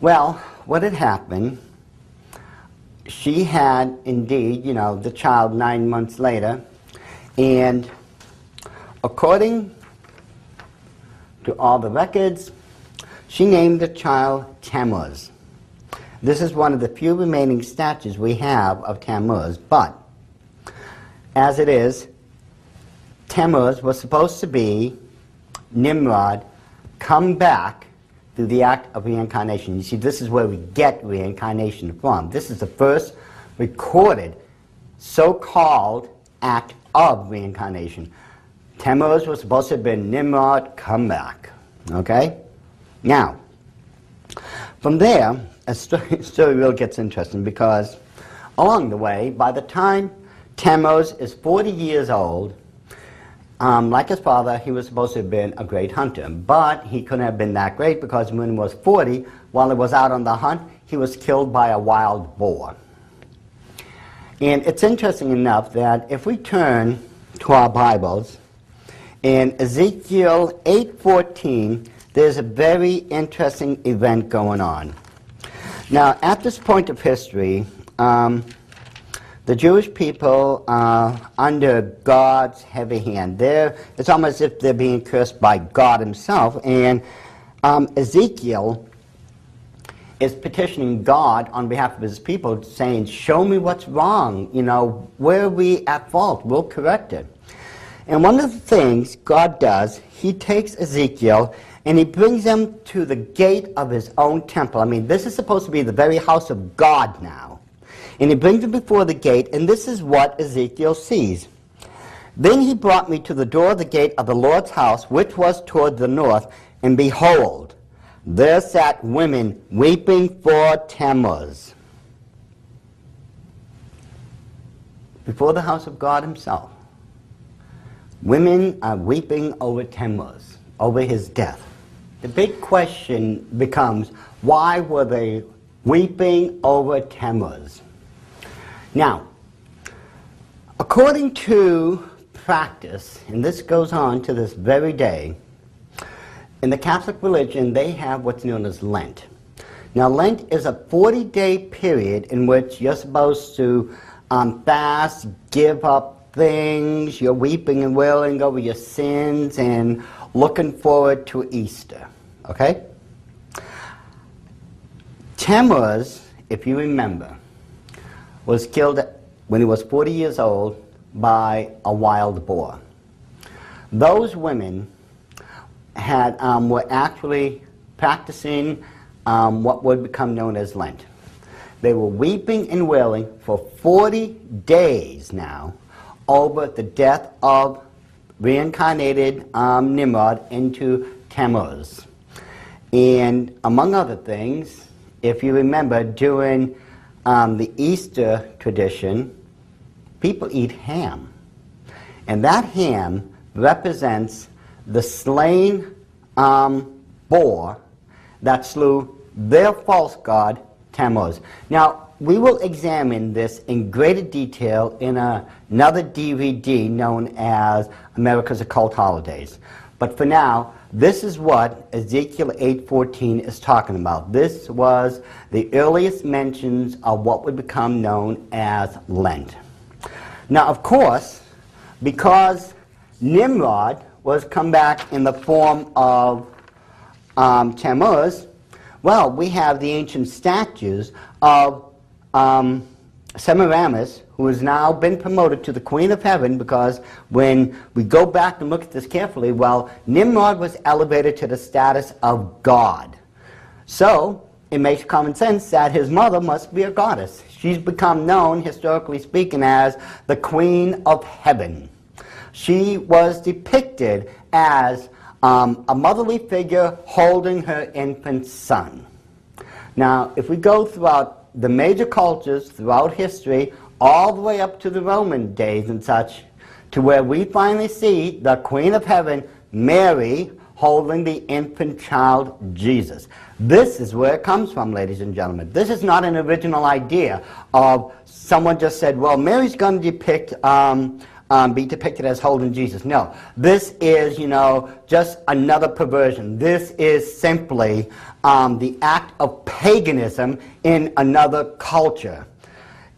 Well, what had happened she had indeed, you know, the child nine months later, and according to all the records, she named the child Tammuz. This is one of the few remaining statues we have of Tammuz, but as it is, Tammuz was supposed to be Nimrod come back through the act of reincarnation. You see, this is where we get reincarnation from. This is the first recorded so called act of reincarnation. Tammuz was supposed to have been Nimrod come back. Okay? Now, from there, a story, story really gets interesting because along the way, by the time Tammuz is 40 years old, um, like his father, he was supposed to have been a great hunter, but he couldn't have been that great because when he was 40, while he was out on the hunt, he was killed by a wild boar. And it's interesting enough that if we turn to our Bibles, in Ezekiel 8:14, there's a very interesting event going on. Now, at this point of history, um, the Jewish people are under God's heavy hand. They're, it's almost as if they're being cursed by God Himself. And um, Ezekiel is petitioning God on behalf of his people, saying, Show me what's wrong. You know, where are we at fault? We'll correct it. And one of the things God does, He takes Ezekiel and He brings him to the gate of His own temple. I mean, this is supposed to be the very house of God now. And he brings him before the gate, and this is what Ezekiel sees. Then he brought me to the door of the gate of the Lord's house, which was toward the north, and behold, there sat women weeping for Tammuz. Before the house of God himself, women are weeping over Tammuz, over his death. The big question becomes, why were they weeping over Tammuz? Now, according to practice, and this goes on to this very day, in the Catholic religion, they have what's known as Lent. Now, Lent is a 40 day period in which you're supposed to um, fast, give up things, you're weeping and wailing over your sins, and looking forward to Easter. Okay? Tammuz, if you remember, was killed when he was 40 years old by a wild boar. Those women had, um, were actually practicing um, what would become known as Lent. They were weeping and wailing for 40 days now over the death of reincarnated um, Nimrod into Tammuz. And among other things, if you remember, during um, the Easter tradition, people eat ham. And that ham represents the slain um, boar that slew their false god, Tammuz. Now, we will examine this in greater detail in a, another DVD known as America's Occult Holidays. But for now, this is what Ezekiel 8:14 is talking about. This was the earliest mentions of what would become known as Lent. Now, of course, because Nimrod was come back in the form of um, Tammuz, well, we have the ancient statues of um, Semiramis, who has now been promoted to the Queen of Heaven, because when we go back and look at this carefully, well, Nimrod was elevated to the status of God. So, it makes common sense that his mother must be a goddess. She's become known, historically speaking, as the Queen of Heaven. She was depicted as um, a motherly figure holding her infant son. Now, if we go throughout the major cultures throughout history, all the way up to the Roman days and such, to where we finally see the Queen of Heaven, Mary, holding the infant child Jesus. This is where it comes from, ladies and gentlemen. This is not an original idea of someone just said, well, Mary's going to depict, um, um, be depicted as holding Jesus. No, this is, you know, just another perversion. This is simply um, the act of paganism in another culture.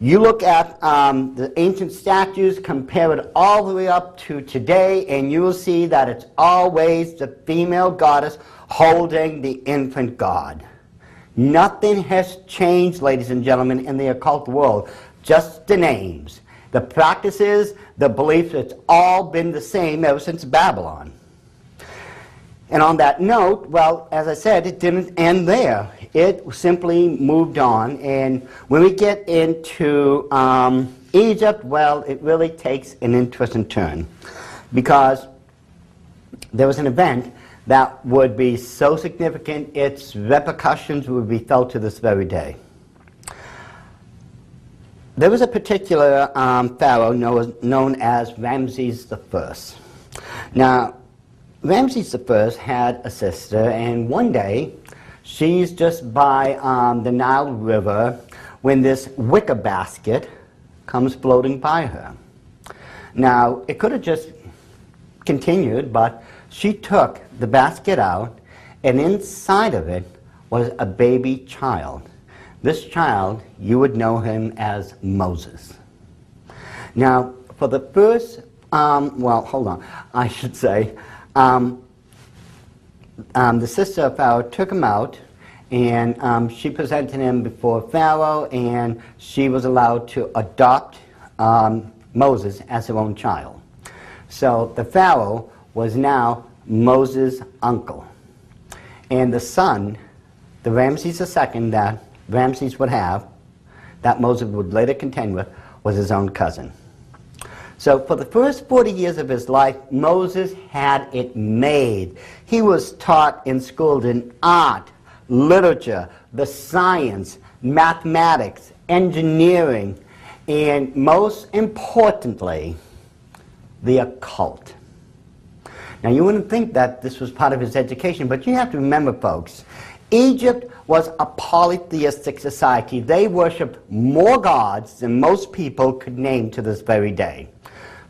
You look at um, the ancient statues, compare it all the way up to today, and you will see that it's always the female goddess holding the infant God. Nothing has changed, ladies and gentlemen, in the occult world, just the names. The practices, the beliefs, it's all been the same ever since Babylon. And on that note, well, as I said, it didn't end there. It simply moved on. And when we get into um, Egypt, well, it really takes an interesting turn because there was an event that would be so significant, its repercussions would be felt to this very day. There was a particular um, pharaoh known, known as Ramses I. Now, Ramses I had a sister, and one day she's just by um, the Nile River when this wicker basket comes floating by her. Now, it could have just continued, but she took the basket out, and inside of it was a baby child. This child, you would know him as Moses. Now, for the first, um, well, hold on, I should say, um, um, the sister of Pharaoh took him out and um, she presented him before Pharaoh and she was allowed to adopt um, Moses as her own child. So the Pharaoh was now Moses' uncle. And the son, the Ramses II that Ramses would have, that Moses would later contend with, was his own cousin. So for the first 40 years of his life, Moses had it made. He was taught and schooled in art, literature, the science, mathematics, engineering, and most importantly, the occult. Now, you wouldn't think that this was part of his education, but you have to remember, folks, Egypt was a polytheistic society. They worshiped more gods than most people could name to this very day.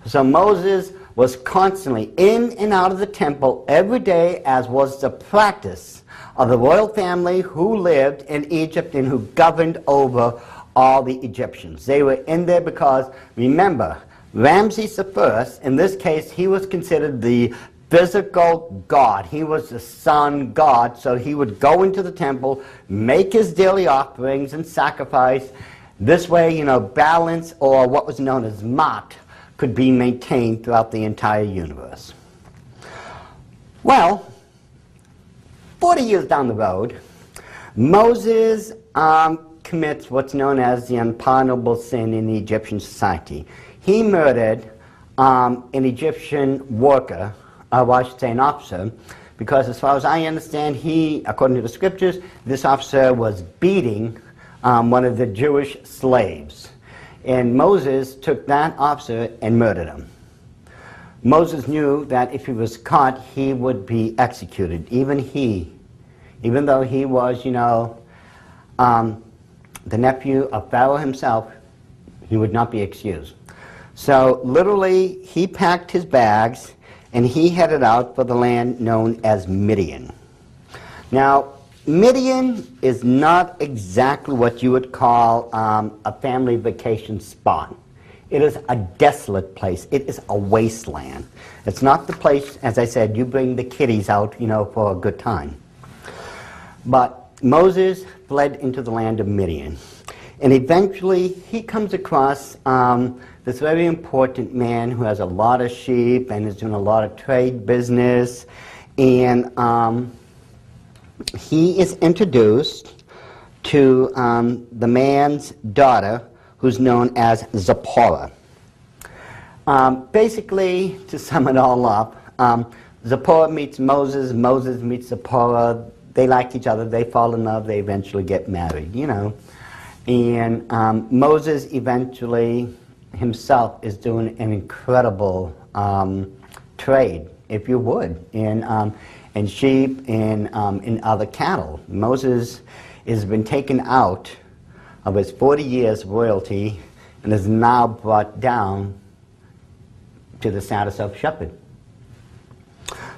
So Moses was constantly in and out of the temple every day, as was the practice of the royal family who lived in Egypt and who governed over all the Egyptians. They were in there because, remember, Ramses I, in this case, he was considered the physical God. He was the sun God, so he would go into the temple, make his daily offerings and sacrifice. This way, you know, balance or what was known as Ma'at could be maintained throughout the entire universe. Well, 40 years down the road, Moses um, commits what's known as the unpardonable sin in the Egyptian society. He murdered um, an Egyptian worker, uh, well, I should say an officer, because as far as I understand, he, according to the scriptures, this officer was beating um, one of the Jewish slaves. And Moses took that officer and murdered him. Moses knew that if he was caught, he would be executed. Even he, even though he was, you know, um, the nephew of Pharaoh himself, he would not be excused. So literally, he packed his bags and he headed out for the land known as Midian. Now, Midian is not exactly what you would call um, a family vacation spot. It is a desolate place. It is a wasteland. It's not the place, as I said, you bring the kiddies out, you know, for a good time. But Moses fled into the land of Midian. And eventually he comes across um, this very important man who has a lot of sheep and is doing a lot of trade business. And um, he is introduced to um, the man's daughter, who's known as Zipporah. Um, basically, to sum it all up, um, Zipporah meets Moses, Moses meets Zipporah, they like each other, they fall in love, they eventually get married, you know. And um, Moses eventually himself is doing an incredible um, trade, if you would, in, um, in sheep and um, in other cattle. Moses has been taken out of his 40 years royalty and is now brought down to the status of shepherd.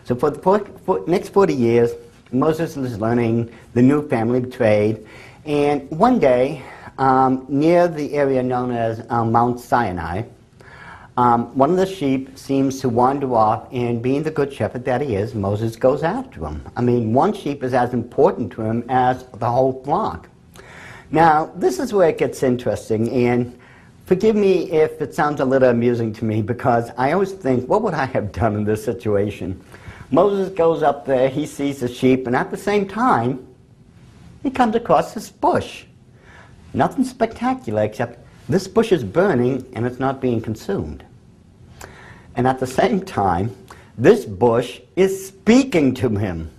So for the next 40 years, Moses is learning the new family trade, and one day, um, near the area known as um, Mount Sinai, um, one of the sheep seems to wander off, and being the good shepherd that he is, Moses goes after him. I mean, one sheep is as important to him as the whole flock. Now, this is where it gets interesting, and forgive me if it sounds a little amusing to me because I always think, what would I have done in this situation? Moses goes up there, he sees the sheep, and at the same time, he comes across this bush. Nothing spectacular except this bush is burning and it's not being consumed. And at the same time, this bush is speaking to him.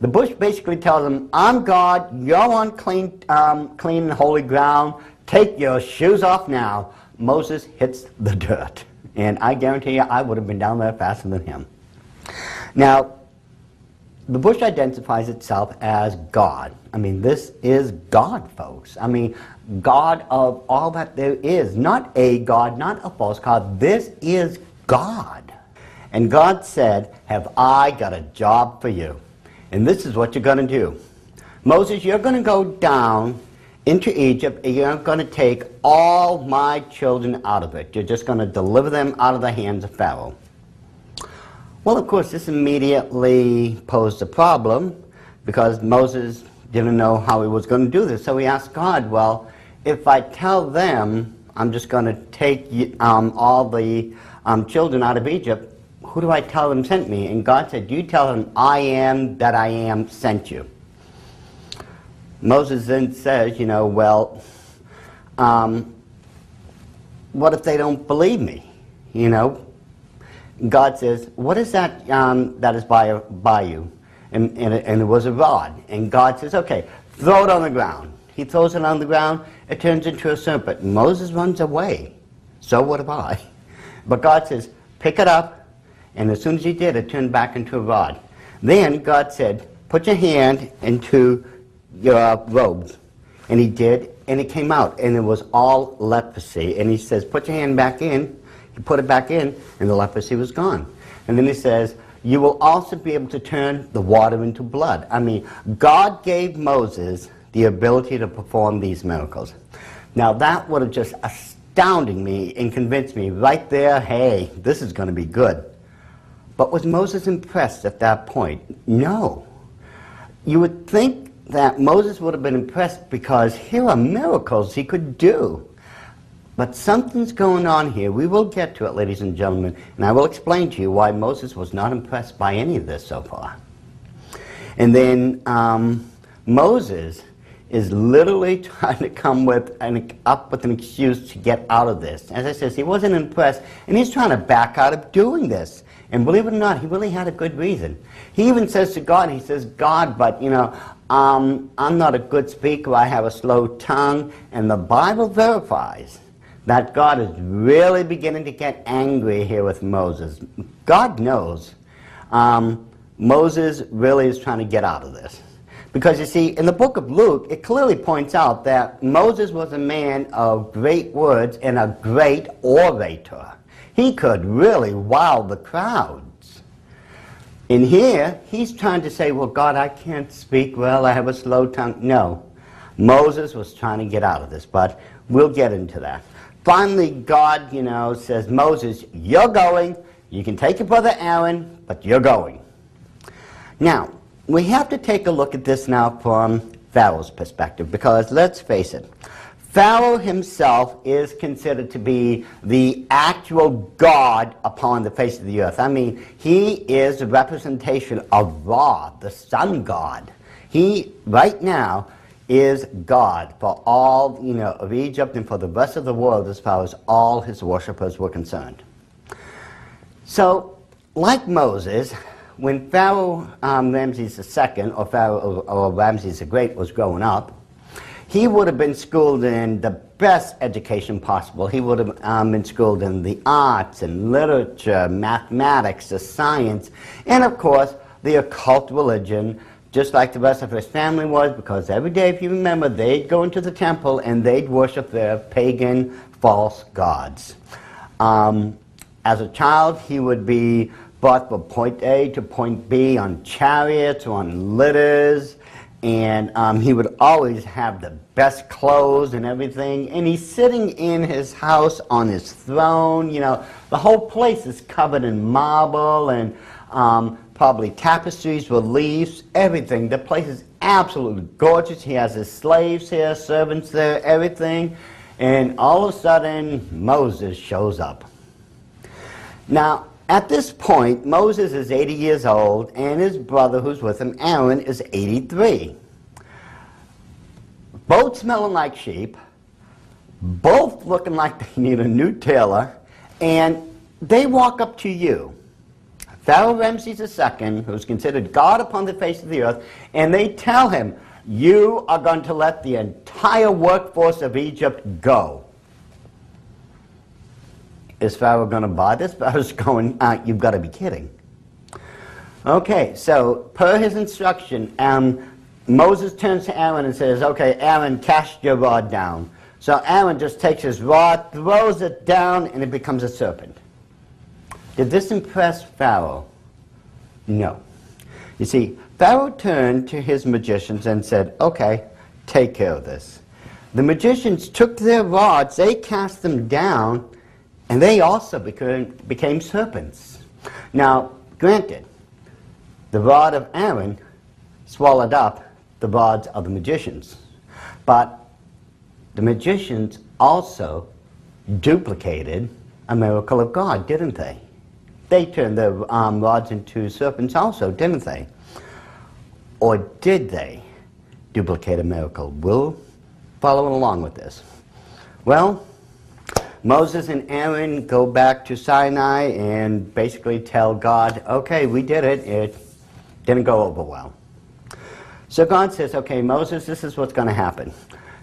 The bush basically tells him, I'm God, you're on clean, um, clean and holy ground, take your shoes off now. Moses hits the dirt. And I guarantee you, I would have been down there faster than him. Now, the bush identifies itself as God. I mean, this is God, folks. I mean, God of all that there is. Not a God, not a false God. This is God. And God said, Have I got a job for you? And this is what you're going to do. Moses, you're going to go down into Egypt and you're going to take all my children out of it. You're just going to deliver them out of the hands of Pharaoh. Well, of course, this immediately posed a problem because Moses didn't know how he was going to do this. So he asked God, well, if I tell them I'm just going to take um, all the um, children out of Egypt, who do I tell them sent me? And God said, You tell them, I am that I am sent you. Moses then says, You know, well, um, what if they don't believe me? You know, God says, What is that um, that is by, by you? And, and, it, and it was a rod. And God says, Okay, throw it on the ground. He throws it on the ground, it turns into a serpent. Moses runs away. So would have I. But God says, Pick it up, and as soon as he did, it turned back into a rod. Then God said, Put your hand into your robes. And he did, and it came out, and it was all leprosy. And he says, Put your hand back in. Put it back in, and the leprosy was gone. And then he says, You will also be able to turn the water into blood. I mean, God gave Moses the ability to perform these miracles. Now, that would have just astounded me and convinced me right there hey, this is going to be good. But was Moses impressed at that point? No. You would think that Moses would have been impressed because here are miracles he could do. But something's going on here. We will get to it, ladies and gentlemen, and I will explain to you why Moses was not impressed by any of this so far. And then um, Moses is literally trying to come with an, up with an excuse to get out of this. As I said, he wasn't impressed, and he's trying to back out of doing this. And believe it or not, he really had a good reason. He even says to God, he says, God, but you know, um, I'm not a good speaker, I have a slow tongue, and the Bible verifies that God is really beginning to get angry here with Moses. God knows um, Moses really is trying to get out of this. Because you see, in the book of Luke, it clearly points out that Moses was a man of great words and a great orator. He could really wow the crowds. In here, he's trying to say, well, God, I can't speak well, I have a slow tongue. No. Moses was trying to get out of this, but we'll get into that. Finally, God, you know, says, Moses, you're going. You can take your brother Aaron, but you're going. Now, we have to take a look at this now from Pharaoh's perspective, because let's face it, Pharaoh himself is considered to be the actual God upon the face of the earth. I mean, he is a representation of Ra, the sun god. He, right now, is God for all, you know, of Egypt and for the rest of the world as far as all his worshippers were concerned. So, like Moses, when Pharaoh um, Ramses II, or Pharaoh or Ramses the Great, was growing up, he would have been schooled in the best education possible. He would have um, been schooled in the arts and literature, mathematics, the science, and of course, the occult religion, just like the rest of his family was, because every day, if you remember, they'd go into the temple and they'd worship their pagan false gods. Um, as a child, he would be brought from point A to point B on chariots or on litters and um, he would always have the best clothes and everything. And he's sitting in his house on his throne. You know, the whole place is covered in marble and um, probably tapestries, reliefs, everything. The place is absolutely gorgeous. He has his slaves here, servants there, everything. And all of a sudden, Moses shows up. Now, at this point, Moses is 80 years old, and his brother who's with him, Aaron, is 83. Both smelling like sheep, both looking like they need a new tailor, and they walk up to you, Pharaoh Ramses II, who's considered God upon the face of the earth, and they tell him, You are going to let the entire workforce of Egypt go. Is Pharaoh going to buy this? Pharaoh's going, uh, you've got to be kidding. Okay, so per his instruction, um, Moses turns to Aaron and says, okay, Aaron, cast your rod down. So Aaron just takes his rod, throws it down, and it becomes a serpent. Did this impress Pharaoh? No. You see, Pharaoh turned to his magicians and said, okay, take care of this. The magicians took their rods, they cast them down, and they also became, became serpents. Now, granted, the rod of Aaron swallowed up the rods of the magicians. But the magicians also duplicated a miracle of God, didn't they? They turned their um, rods into serpents also, didn't they? Or did they duplicate a miracle? We'll follow along with this. Well, Moses and Aaron go back to Sinai and basically tell God, okay, we did it. It didn't go over well. So God says, okay, Moses, this is what's going to happen.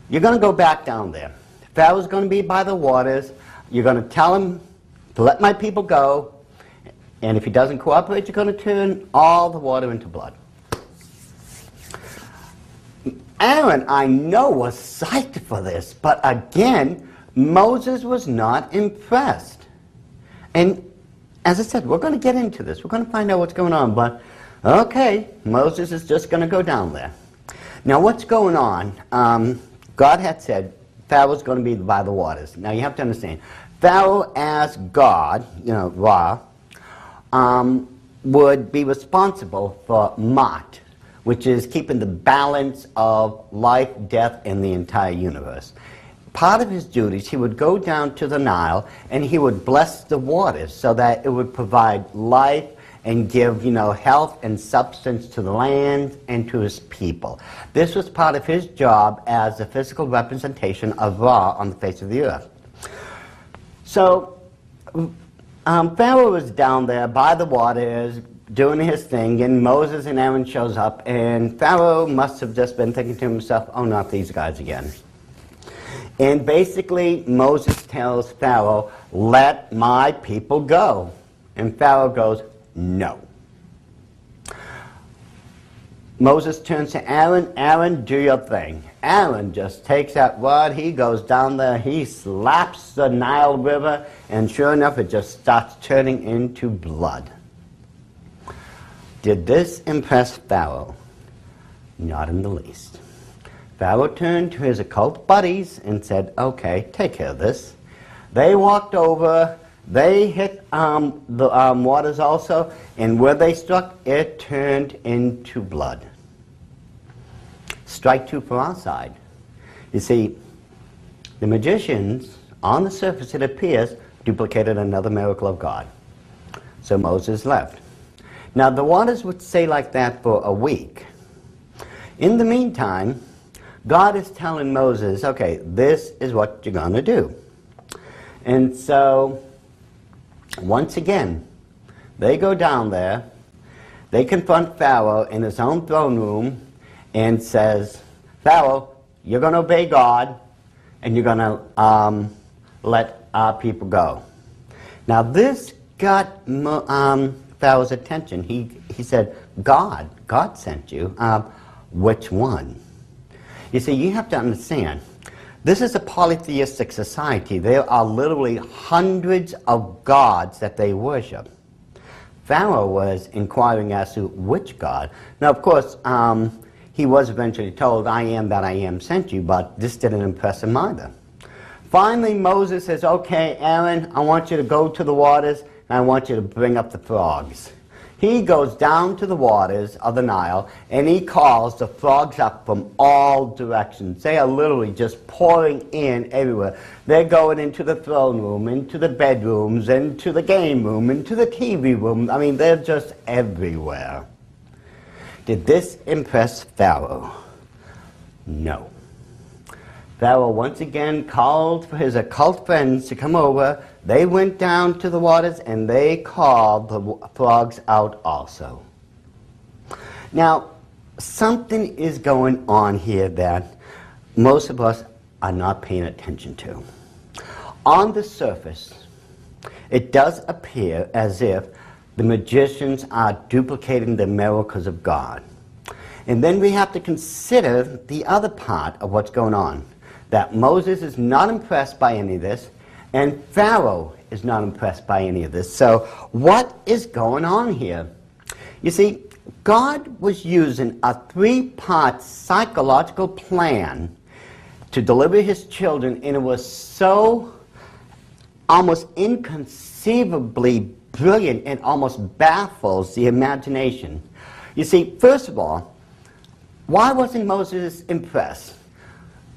You're going to go back down there. Pharaoh's going to be by the waters. You're going to tell him to let my people go. And if he doesn't cooperate, you're going to turn all the water into blood. Aaron, I know, was psyched for this, but again, Moses was not impressed. And as I said, we're going to get into this. We're going to find out what's going on. But okay, Moses is just going to go down there. Now, what's going on? Um, God had said Pharaoh's going to be by the waters. Now, you have to understand, Pharaoh, as God, you know, Ra, um, would be responsible for Ma'at, which is keeping the balance of life, death, and the entire universe part of his duties, he would go down to the Nile and he would bless the waters so that it would provide life and give, you know, health and substance to the land and to his people. This was part of his job as the physical representation of Ra on the face of the earth. So, um, Pharaoh was down there by the waters doing his thing, and Moses and Aaron shows up, and Pharaoh must have just been thinking to himself, oh, not these guys again. And basically, Moses tells Pharaoh, let my people go. And Pharaoh goes, no. Moses turns to Aaron, Aaron, do your thing. Aaron just takes that rod, he goes down there, he slaps the Nile River, and sure enough, it just starts turning into blood. Did this impress Pharaoh? Not in the least. Pharaoh turned to his occult buddies and said, Okay, take care of this. They walked over, they hit um, the um, waters also, and where they struck, it turned into blood. Strike two for our side. You see, the magicians, on the surface it appears, duplicated another miracle of God. So Moses left. Now the waters would stay like that for a week. In the meantime, God is telling Moses, okay, this is what you're going to do. And so, once again, they go down there, they confront Pharaoh in his own throne room and says, Pharaoh, you're going to obey God and you're going to um, let our people go. Now this got um, Pharaoh's attention. He, he said, God, God sent you. Um, which one? You see, you have to understand, this is a polytheistic society. There are literally hundreds of gods that they worship. Pharaoh was inquiring as to which God. Now, of course, um, he was eventually told, I am that I am sent you, but this didn't impress him either. Finally, Moses says, Okay, Aaron, I want you to go to the waters and I want you to bring up the frogs. He goes down to the waters of the Nile and he calls the frogs up from all directions. They are literally just pouring in everywhere. They're going into the throne room, into the bedrooms, into the game room, into the TV room. I mean, they're just everywhere. Did this impress Pharaoh? No. Pharaoh once again called for his occult friends to come over. They went down to the waters and they called the frogs out also. Now, something is going on here that most of us are not paying attention to. On the surface, it does appear as if the magicians are duplicating the miracles of God. And then we have to consider the other part of what's going on that Moses is not impressed by any of this, and Pharaoh is not impressed by any of this. So, what is going on here? You see, God was using a three part psychological plan to deliver his children, and it was so almost inconceivably brilliant and almost baffles the imagination. You see, first of all, why wasn't Moses impressed?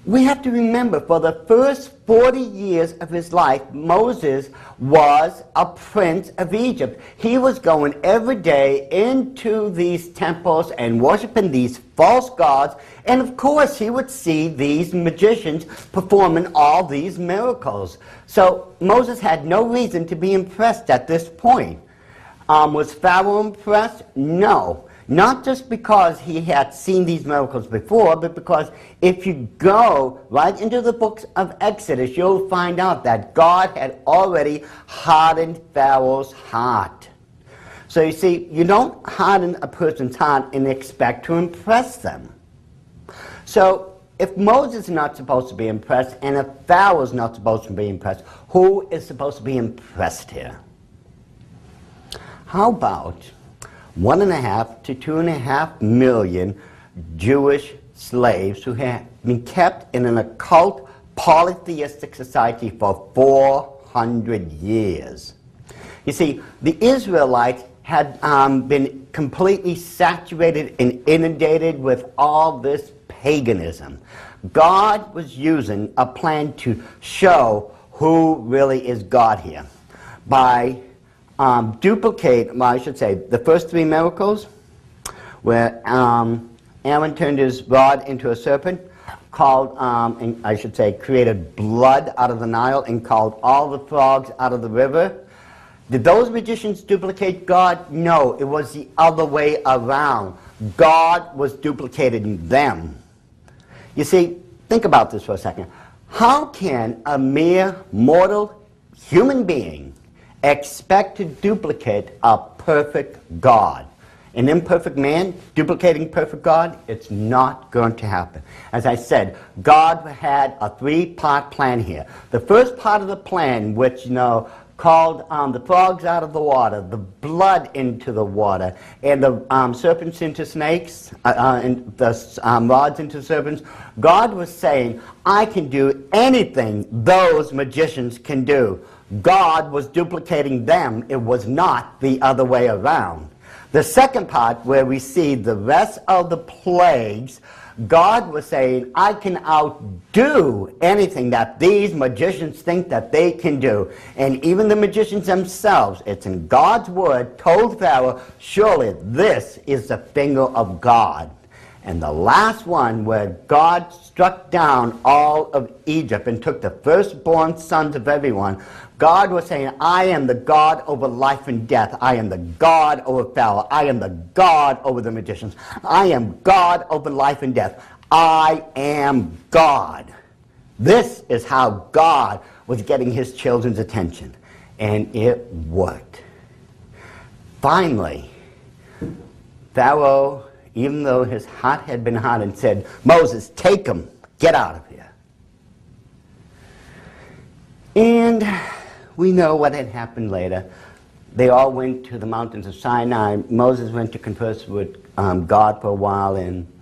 We have to remember for the first 40 years of his life, Moses was a prince of Egypt. He was going every day into these temples and worshiping these false gods. And of course, he would see these magicians performing all these miracles. So Moses had no reason to be impressed at this point. Um, was Pharaoh impressed? No. Not just because he had seen these miracles before, but because if you go right into the books of Exodus, you'll find out that God had already hardened Pharaoh's heart. So you see, you don't harden a person's heart and expect to impress them. So if Moses is not supposed to be impressed and if Pharaoh is not supposed to be impressed, who is supposed to be impressed here? How about one and a half to two and a half million Jewish slaves who had been kept in an occult polytheistic society for 400 years. You see, the Israelites had um, been completely saturated and inundated with all this paganism. God was using a plan to show who really is God here by um, duplicate, well, I should say, the first three miracles, where um, Aaron turned his rod into a serpent, called, um, I should say, created blood out of the Nile, and called all the frogs out of the river. Did those magicians duplicate God? No, it was the other way around. God was duplicating them. You see, think about this for a second. How can a mere mortal human being expect to duplicate a perfect God? An imperfect man duplicating perfect God? It's not going to happen. As I said, God had a three part plan here. The first part of the plan, which, you know, called um, the frogs out of the water, the blood into the water, and the um, serpents into snakes, uh, uh, and the um, rods into serpents. God was saying, I can do anything those magicians can do. God was duplicating them, it was not the other way around. The second part, where we see the rest of the plagues, God was saying, I can outdo anything that these magicians think that they can do. And even the magicians themselves, it's in God's word, told Pharaoh, surely this is the finger of God. And the last one, where God struck down all of Egypt and took the firstborn sons of everyone, God was saying, I am the God over life and death. I am the God over Pharaoh. I am the God over the magicians. I am God over life and death. I am God. This is how God was getting his children's attention. And it worked. Finally, Pharaoh, even though his heart had been hardened, said, Moses, take him. Get out of here. And we know what had happened later. They all went to the mountains of Sinai. Moses went to converse with um, God for a while, and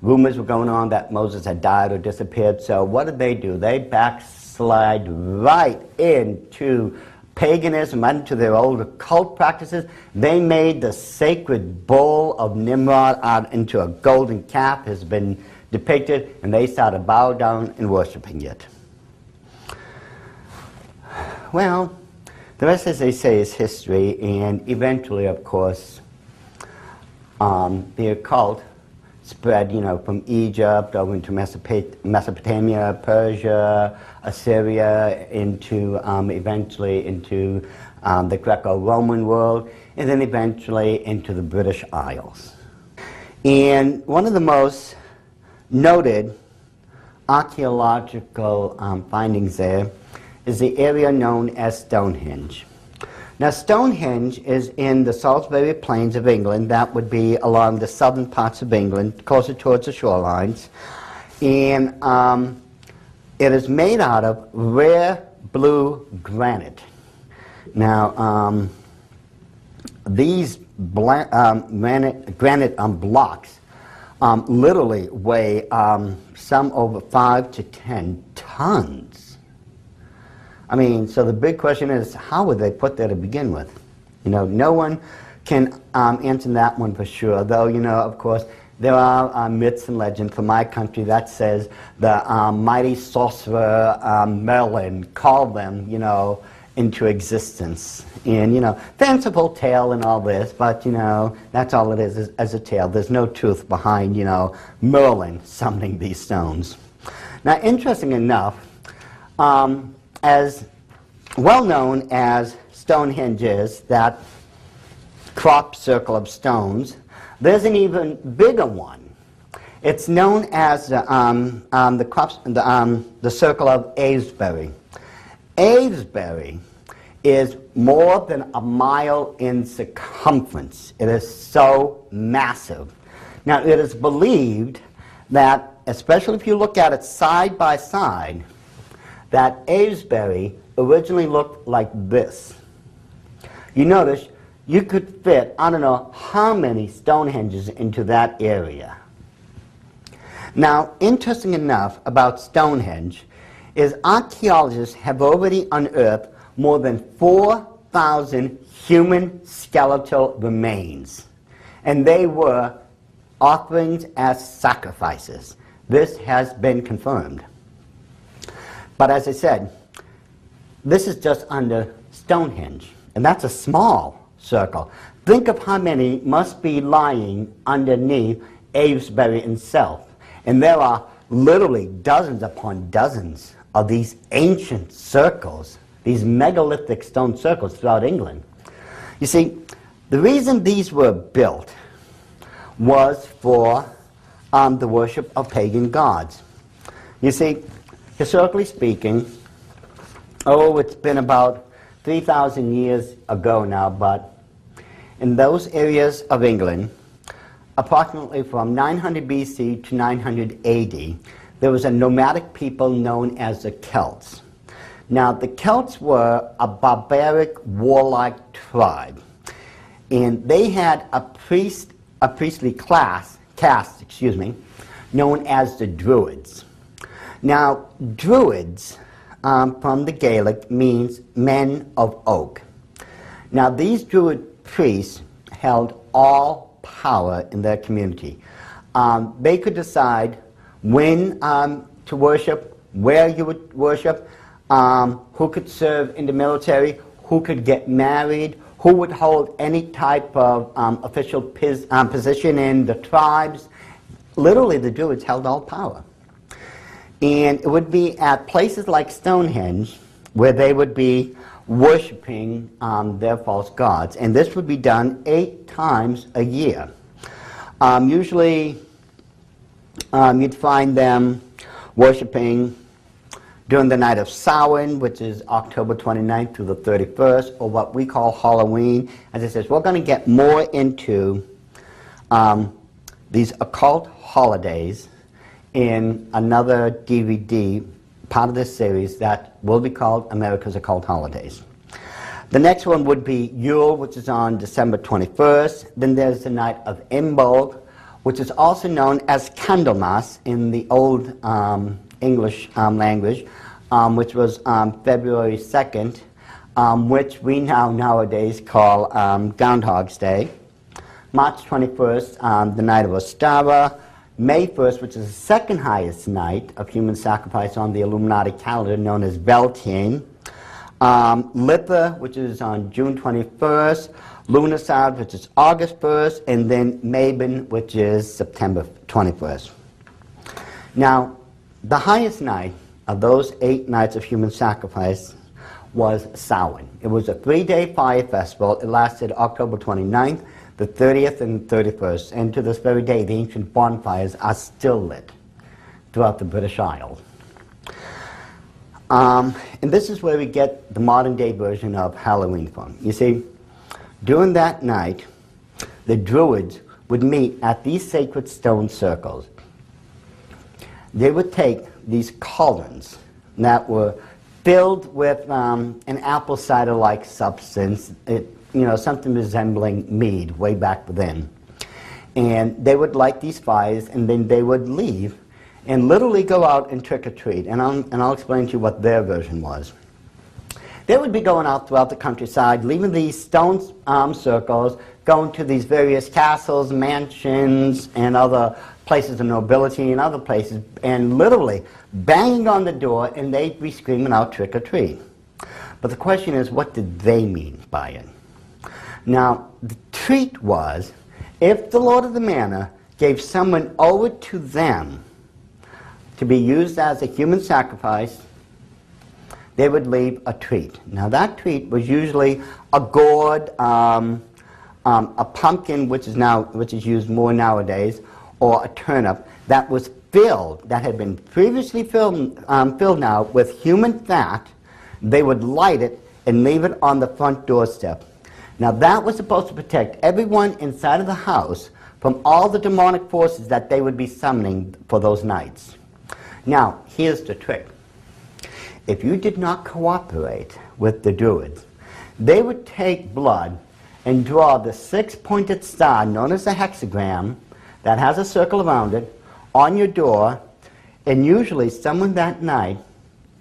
rumors were going on that Moses had died or disappeared. So what did they do? They backslide right into paganism, right into their old occult practices. They made the sacred bull of Nimrod out into a golden calf, has been depicted, and they started bowing down and worshiping it. Well, the rest, as they say, is history, and eventually, of course, um, the occult spread, you know, from Egypt over into Mesopotamia, Persia, Assyria, into um, eventually into um, the Greco-Roman world, and then eventually into the British Isles. And one of the most noted archaeological um, findings there is the area known as Stonehenge. Now, Stonehenge is in the Salisbury Plains of England. That would be along the southern parts of England, closer towards the shorelines. And um, it is made out of rare blue granite. Now, um, these um, granite, granite um, blocks um, literally weigh um, some over five to ten tons. I mean, so the big question is, how would they put there to begin with? You know, no one can um, answer that one for sure, though, you know, of course, there are uh, myths and legends from my country that says the um, mighty sorcerer um, Merlin called them, you know, into existence. And, you know, fanciful tale and all this, but, you know, that's all it is, is as a tale. There's no truth behind, you know, Merlin summoning these stones. Now, interesting enough, um, as well known as Stonehenge is, that crop circle of stones, there's an even bigger one. It's known as um, um, the, crop, the, um, the circle of Avebury. Avebury is more than a mile in circumference. It is so massive. Now, it is believed that, especially if you look at it side by side, that Avebury originally looked like this. You notice you could fit, I don't know how many Stonehenges into that area. Now, interesting enough about Stonehenge is archaeologists have already unearthed more than 4,000 human skeletal remains. And they were offerings as sacrifices. This has been confirmed. But as I said, this is just under Stonehenge. and that's a small circle. Think of how many must be lying underneath Avebury itself. And there are literally dozens upon dozens of these ancient circles, these megalithic stone circles throughout England. You see, the reason these were built was for um, the worship of pagan gods. You see, historically speaking, oh, it's been about 3,000 years ago now, but in those areas of England, approximately from 900 BC to 900 AD, there was a nomadic people known as the Celts. Now, the Celts were a barbaric, warlike tribe, and they had a priest, a priestly class, caste, excuse me, known as the Druids. Now, Druids um, from the Gaelic means men of oak. Now, these Druid priests held all power in their community. Um, they could decide when um, to worship, where you would worship, um, who could serve in the military, who could get married, who would hold any type of um, official um, position in the tribes. Literally, the Druids held all power. And it would be at places like Stonehenge where they would be worshiping um, their false gods. And this would be done eight times a year. Um, usually, um, you'd find them worshiping during the night of Samhain, which is October 29th to the 31st, or what we call Halloween. As I said, we're going to get more into um, these occult holidays in another DVD, part of this series, that will be called America's Occult Holidays. The next one would be Yule, which is on December 21st. Then there's the night of Imbolc, which is also known as Candlemas in the Old um, English um, language, um, which was um, February 2nd, um, which we now nowadays call um, Groundhog's Day. March 21st, the night of Ostara. May 1st, which is the second highest night of human sacrifice on the Illuminati calendar, known as Beltane. Um, which is on June 21st. Lughnasadh, which is August 1st. And then Mabon, which is September 21st. Now, the highest night of those eight nights of human sacrifice was Samhain. It was a three-day fire festival. It lasted October 29th the 30th and 31st, and to this very day, the ancient bonfires are still lit throughout the British Isles. Um, and this is where we get the modern day version of Halloween from. You see, during that night, the Druids would meet at these sacred stone circles. They would take these cauldrons that were filled with um, an apple cider like substance. It you know, something resembling mead way back then. And they would light these fires and then they would leave and literally go out and trick or treat. And I'll, and I'll explain to you what their version was. They would be going out throughout the countryside, leaving these stone um, circles, going to these various castles, mansions, and other places of nobility and other places, and literally banging on the door, and they'd be screaming out trick or treat. But the question is, what did they mean by it? Now, the treat was if the Lord of the Manor gave someone over to them to be used as a human sacrifice, they would leave a treat. Now, that treat was usually a gourd, um, um, a pumpkin, which is, now, which is used more nowadays, or a turnip that was filled, that had been previously filled, um, filled now with human fat. They would light it and leave it on the front doorstep. Now that was supposed to protect everyone inside of the house from all the demonic forces that they would be summoning for those nights. Now, here's the trick. If you did not cooperate with the Druids, they would take blood and draw the six-pointed star known as a hexagram that has a circle around it on your door, and usually someone that night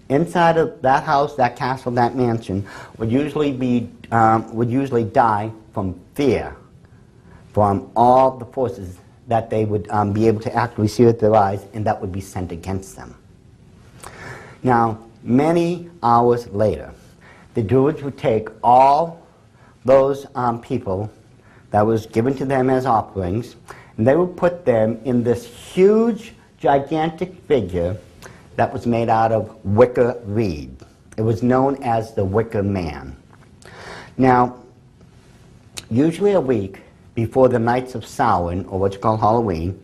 inside of that house, that castle, that mansion would usually be um, would usually die from fear, from all the forces that they would um, be able to actually see with their eyes, and that would be sent against them. Now, many hours later, the Druids would take all those um, people that was given to them as offerings, and they would put them in this huge, gigantic figure that was made out of wicker reed. It was known as the Wicker Man. Now, usually a week before the Nights of Samhain, or what you call Halloween,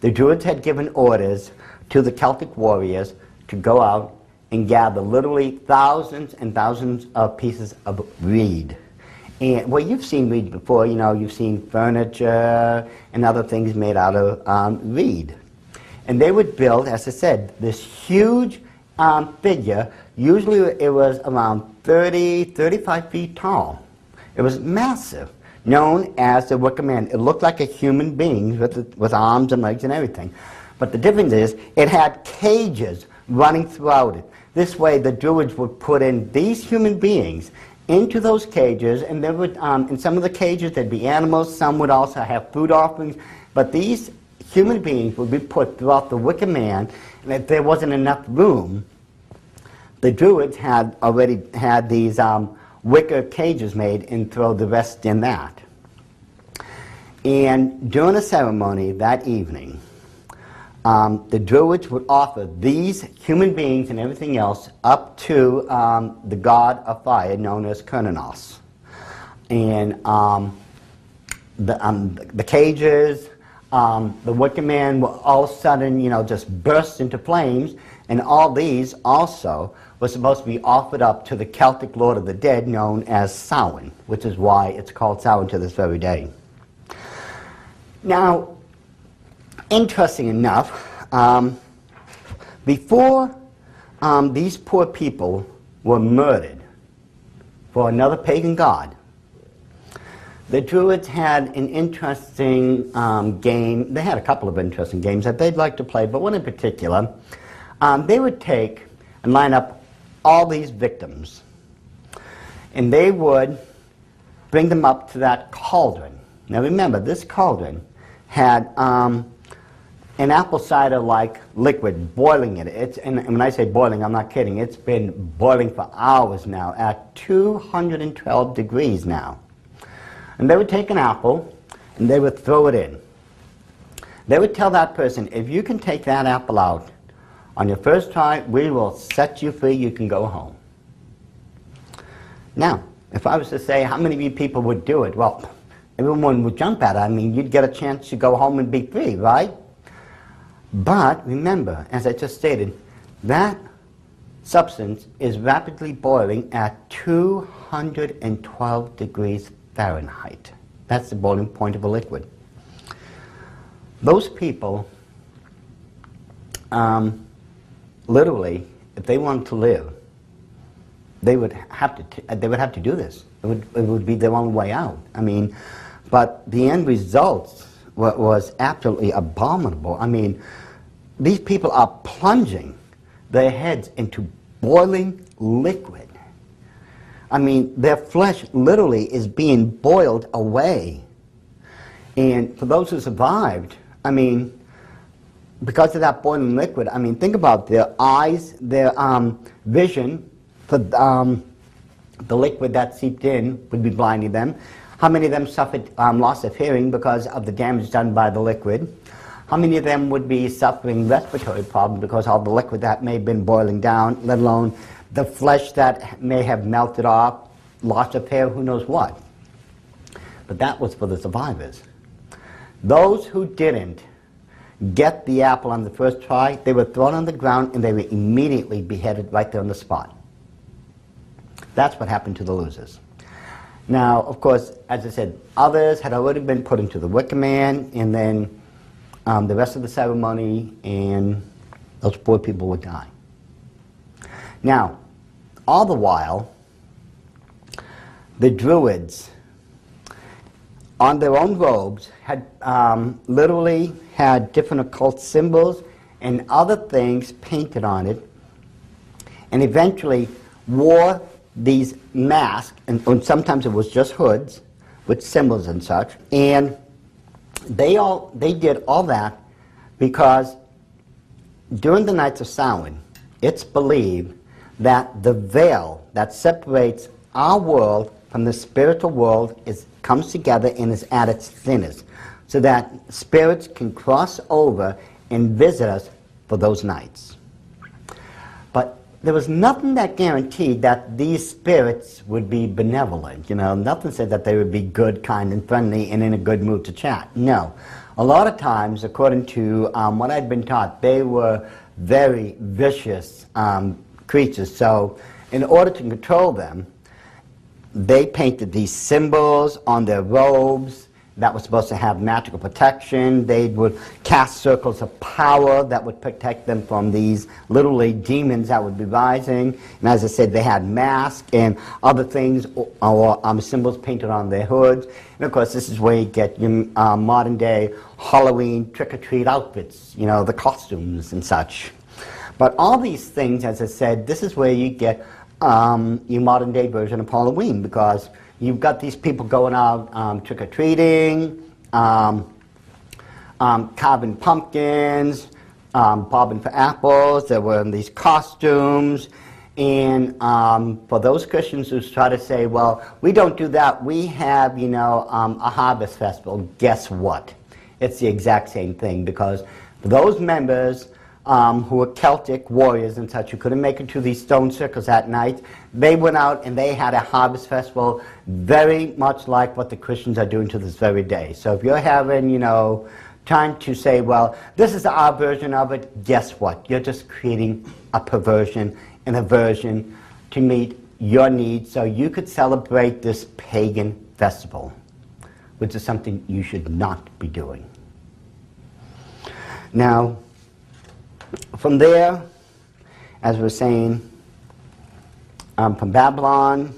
the Druids had given orders to the Celtic warriors to go out and gather literally thousands and thousands of pieces of reed. And well, you've seen reed before. You know, you've seen furniture and other things made out of um, reed. And they would build, as I said, this huge um, figure. Usually, it was around 30, 35 feet tall. It was massive, known as the Wicker Man. It looked like a human being with, with arms and legs and everything. But the difference is, it had cages running throughout it. This way, the Druids would put in these human beings into those cages, and there would, um, in some of the cages, there'd be animals. Some would also have food offerings. But these human beings would be put throughout the Wicker Man, and if there wasn't enough room, the Druids had already had these um, wicker cages made and throw the rest in that. And during the ceremony that evening, um, the Druids would offer these human beings and everything else up to um, the god of fire known as Cernunnos. And um, the, um, the cages, um, the wicker man will all of a sudden, you know, just burst into flames. And all these also were supposed to be offered up to the Celtic lord of the dead known as Samhain, which is why it's called Samhain to this very day. Now, interesting enough, um, before um, these poor people were murdered for another pagan god, the Druids had an interesting um, game. They had a couple of interesting games that they'd like to play, but one in particular. Um, they would take and line up all these victims, and they would bring them up to that cauldron. Now remember, this cauldron had um, an apple cider like liquid boiling in it. It's, and when I say boiling, I'm not kidding. It's been boiling for hours now at 212 degrees now. And they would take an apple and they would throw it in. They would tell that person, if you can take that apple out on your first try, we will set you free, you can go home. Now, if I was to say how many of you people would do it, well, everyone would jump at it. I mean, you'd get a chance to go home and be free, right? But remember, as I just stated, that substance is rapidly boiling at 212 degrees Fahrenheit. That's the boiling point of a liquid. Those people, um, literally, if they wanted to live, they would have to. T- uh, they would have to do this. It would, it would be their only way out. I mean, but the end result wa- was absolutely abominable. I mean, these people are plunging their heads into boiling liquid. I mean, their flesh literally is being boiled away. And for those who survived, I mean, because of that boiling liquid, I mean, think about their eyes, their um, vision, for um, the liquid that seeped in would be blinding them. How many of them suffered um, loss of hearing because of the damage done by the liquid? How many of them would be suffering respiratory problems because of the liquid that may have been boiling down, let alone the flesh that may have melted off, loss of hair, who knows what? But that was for the survivors. Those who didn't get the apple on the first try, they were thrown on the ground and they were immediately beheaded right there on the spot. That's what happened to the losers. Now, of course, as I said, others had already been put into the Wicker Man, and then um, the rest of the ceremony, and those poor people would die. Now, all the while, the Druids, on their own robes, had um, literally had different occult symbols and other things painted on it, and eventually wore these masks, and, and sometimes it was just hoods with symbols and such, and they all they did all that because during the nights of Samhain, it's believed that the veil that separates our world from the spiritual world is, comes together and is at its thinnest, so that spirits can cross over and visit us for those nights. But there was nothing that guaranteed that these spirits would be benevolent. You know, nothing said that they would be good, kind, and friendly and in a good mood to chat. No. A lot of times, according to um, what I'd been taught, they were very vicious um, creatures. So, in order to control them, they painted these symbols on their robes that was supposed to have magical protection. They would cast circles of power that would protect them from these literally demons that would be rising. And as I said, they had masks and other things or, or um, symbols painted on their hoods. And of course, this is where you get your uh, modern day Halloween trick or treat outfits, you know, the costumes and such. But all these things, as I said, this is where you get um, your modern day version of Halloween because You've got these people going out um, trick or treating, um, um, carving pumpkins, um, bobbing for apples. They're wearing these costumes. And um, for those Christians who try to say, well, we don't do that, we have, you know, a harvest festival. Guess what? It's the exact same thing because those members um, who were Celtic warriors and such who couldn't make it to these stone circles at night, they went out and they had a harvest festival very much like what the Christians are doing to this very day. So if you're having, you know, trying to say, well, this is our version of it, guess what? You're just creating a perversion and a version to meet your needs so you could celebrate this pagan festival, which is something you should not be doing. Now, from there, as we are saying, um, from Babylon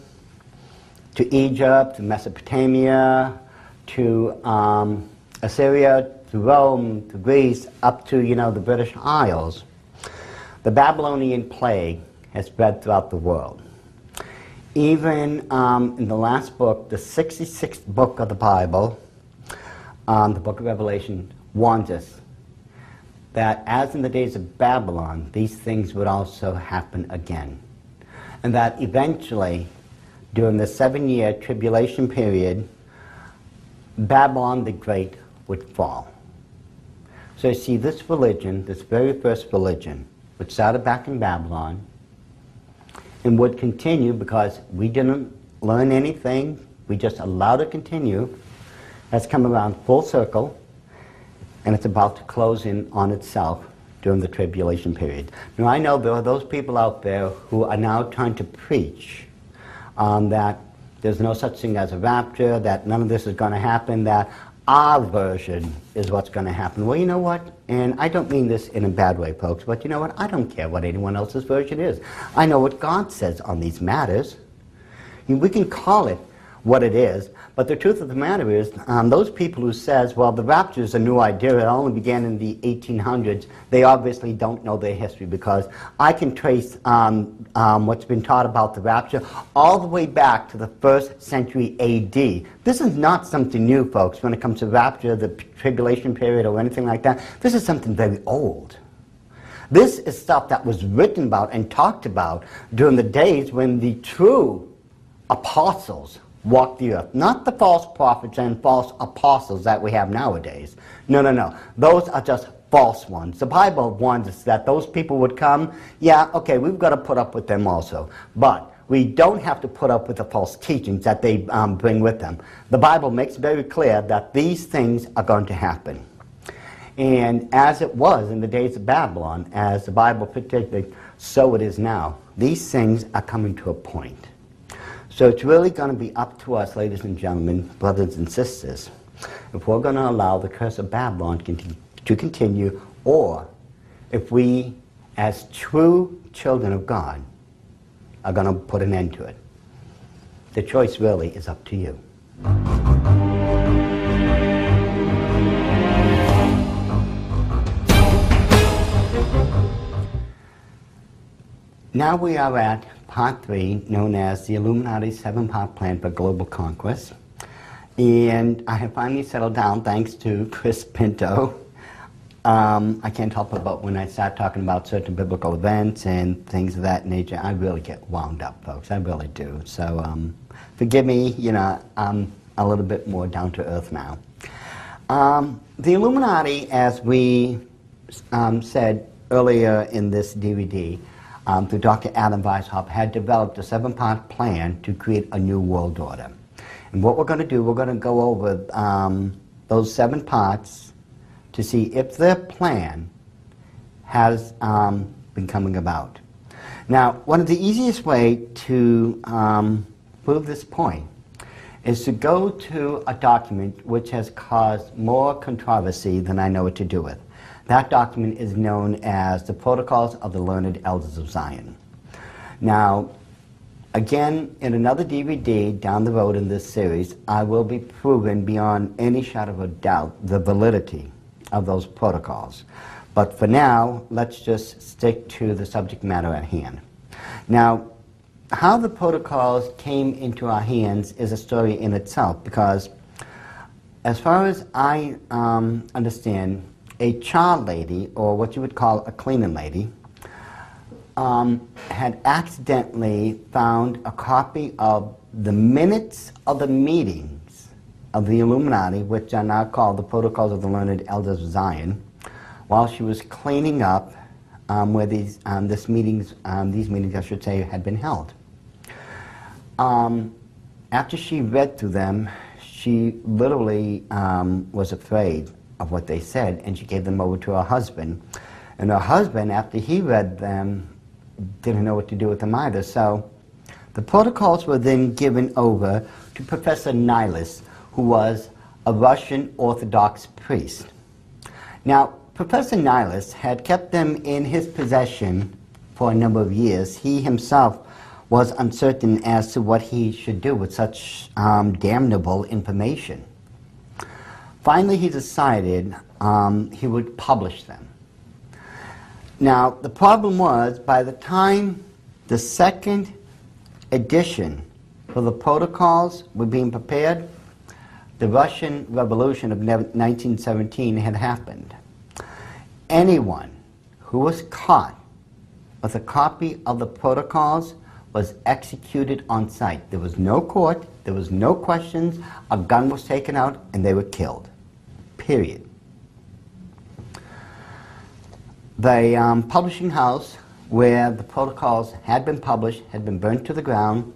to Egypt, to Mesopotamia, to um, Assyria, to Rome, to Greece, up to, you know, the British Isles, the Babylonian plague has spread throughout the world. Even um, in the last book, the 66th book of the Bible, um, the book of Revelation, warns us that as in the days of Babylon, these things would also happen again. And that eventually, during the seven year tribulation period, Babylon the Great would fall. So you see, this religion, this very first religion, which started back in Babylon, and would continue because we didn't learn anything, we just allowed it to continue, has come around full circle and it's about to close in on itself during the tribulation period. Now, I know there are those people out there who are now trying to preach um, that there's no such thing as a rapture, that none of this is going to happen, that our version is what's going to happen. Well, you know what? And I don't mean this in a bad way, folks, but you know what? I don't care what anyone else's version is. I know what God says on these matters. We can call it what it is. But the truth of the matter is, um, those people who says, well, the rapture is a new idea, it only began in the 1800s, they obviously don't know their history because I can trace um, um, what's been taught about the rapture all the way back to the first century AD. This is not something new, folks, when it comes to rapture, the tribulation period, or anything like that. This is something very old. This is stuff that was written about and talked about during the days when the true apostles walked the earth. Not the false prophets and false apostles that we have nowadays. No, no, no. Those are just false ones. The Bible warns us that those people would come. Yeah, okay, we've got to put up with them also. But we don't have to put up with the false teachings that they um, bring with them. The Bible makes very clear that these things are going to happen. And as it was in the days of Babylon, as the Bible predicted, so it is now. These things are coming to a point. So it's really going to be up to us, ladies and gentlemen, brothers and sisters, if we're going to allow the curse of Babylon to continue, or if we, as true children of God, are going to put an end to it. The choice really is up to you. Now we are at part three, known as the Illuminati seven part plan for global conquest. And I have finally settled down, thanks to Chris Pinto, um, I can't help but when I start talking about certain biblical events and things of that nature, I really get wound up, folks. I really do. So um, forgive me, you know, I'm a little bit more down to earth now. Um, the Illuminati, as we um, said earlier in this DVD, um, through Dr. Adam Weishaupt, had developed a seven-part plan to create a new world order. And what we're going to do, we're going to go over um, those seven parts to see if their plan has um, been coming about. Now, one of the easiest way to um, prove this point is to go to a document which has caused more controversy than I know what to do with. That document is known as the Protocols of the Learned Elders of Zion. Now, again, in another DVD down the road in this series, I will be proven beyond any shadow of a doubt the validity of those protocols. But for now, let's just stick to the subject matter at hand. Now, how the protocols came into our hands is a story in itself because, as far as I um, understand, a child lady, or what you would call a cleaning lady, um, had accidentally found a copy of the minutes of the meetings of the Illuminati, which are now called the Protocols of the Learned Elders of Zion, while she was cleaning up um, where these um, this meetings, um, these meetings, I should say, had been held. Um, after she read through them, she literally um, was afraid of what they said, and she gave them over to her husband. And her husband, after he read them, didn't know what to do with them either. So the protocols were then given over to Professor Nilus, who was a Russian Orthodox priest. Now, Professor Nilus had kept them in his possession for a number of years. He himself was uncertain as to what he should do with such um, damnable information. Finally, he decided um, he would publish them. Now, the problem was by the time the second edition for the protocols were being prepared, the Russian Revolution of 1917 had happened. Anyone who was caught with a copy of the protocols was executed on sight. There was no court, there was no questions, a gun was taken out, and they were killed. Period. The um, publishing house where the protocols had been published had been burnt to the ground.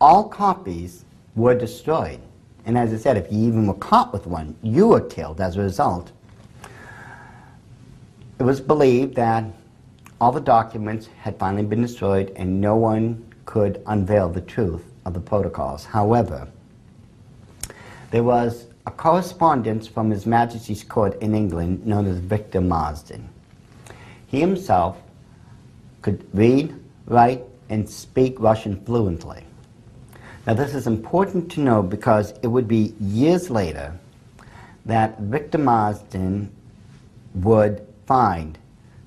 All copies were destroyed. And as I said, if you even were caught with one, you were killed as a result. It was believed that all the documents had finally been destroyed and no one could unveil the truth of the protocols. However, there was a correspondence from His Majesty's Court in England known as Victor Marsden. He himself could read, write, and speak Russian fluently. Now, this is important to know because it would be years later that Victor Marsden would find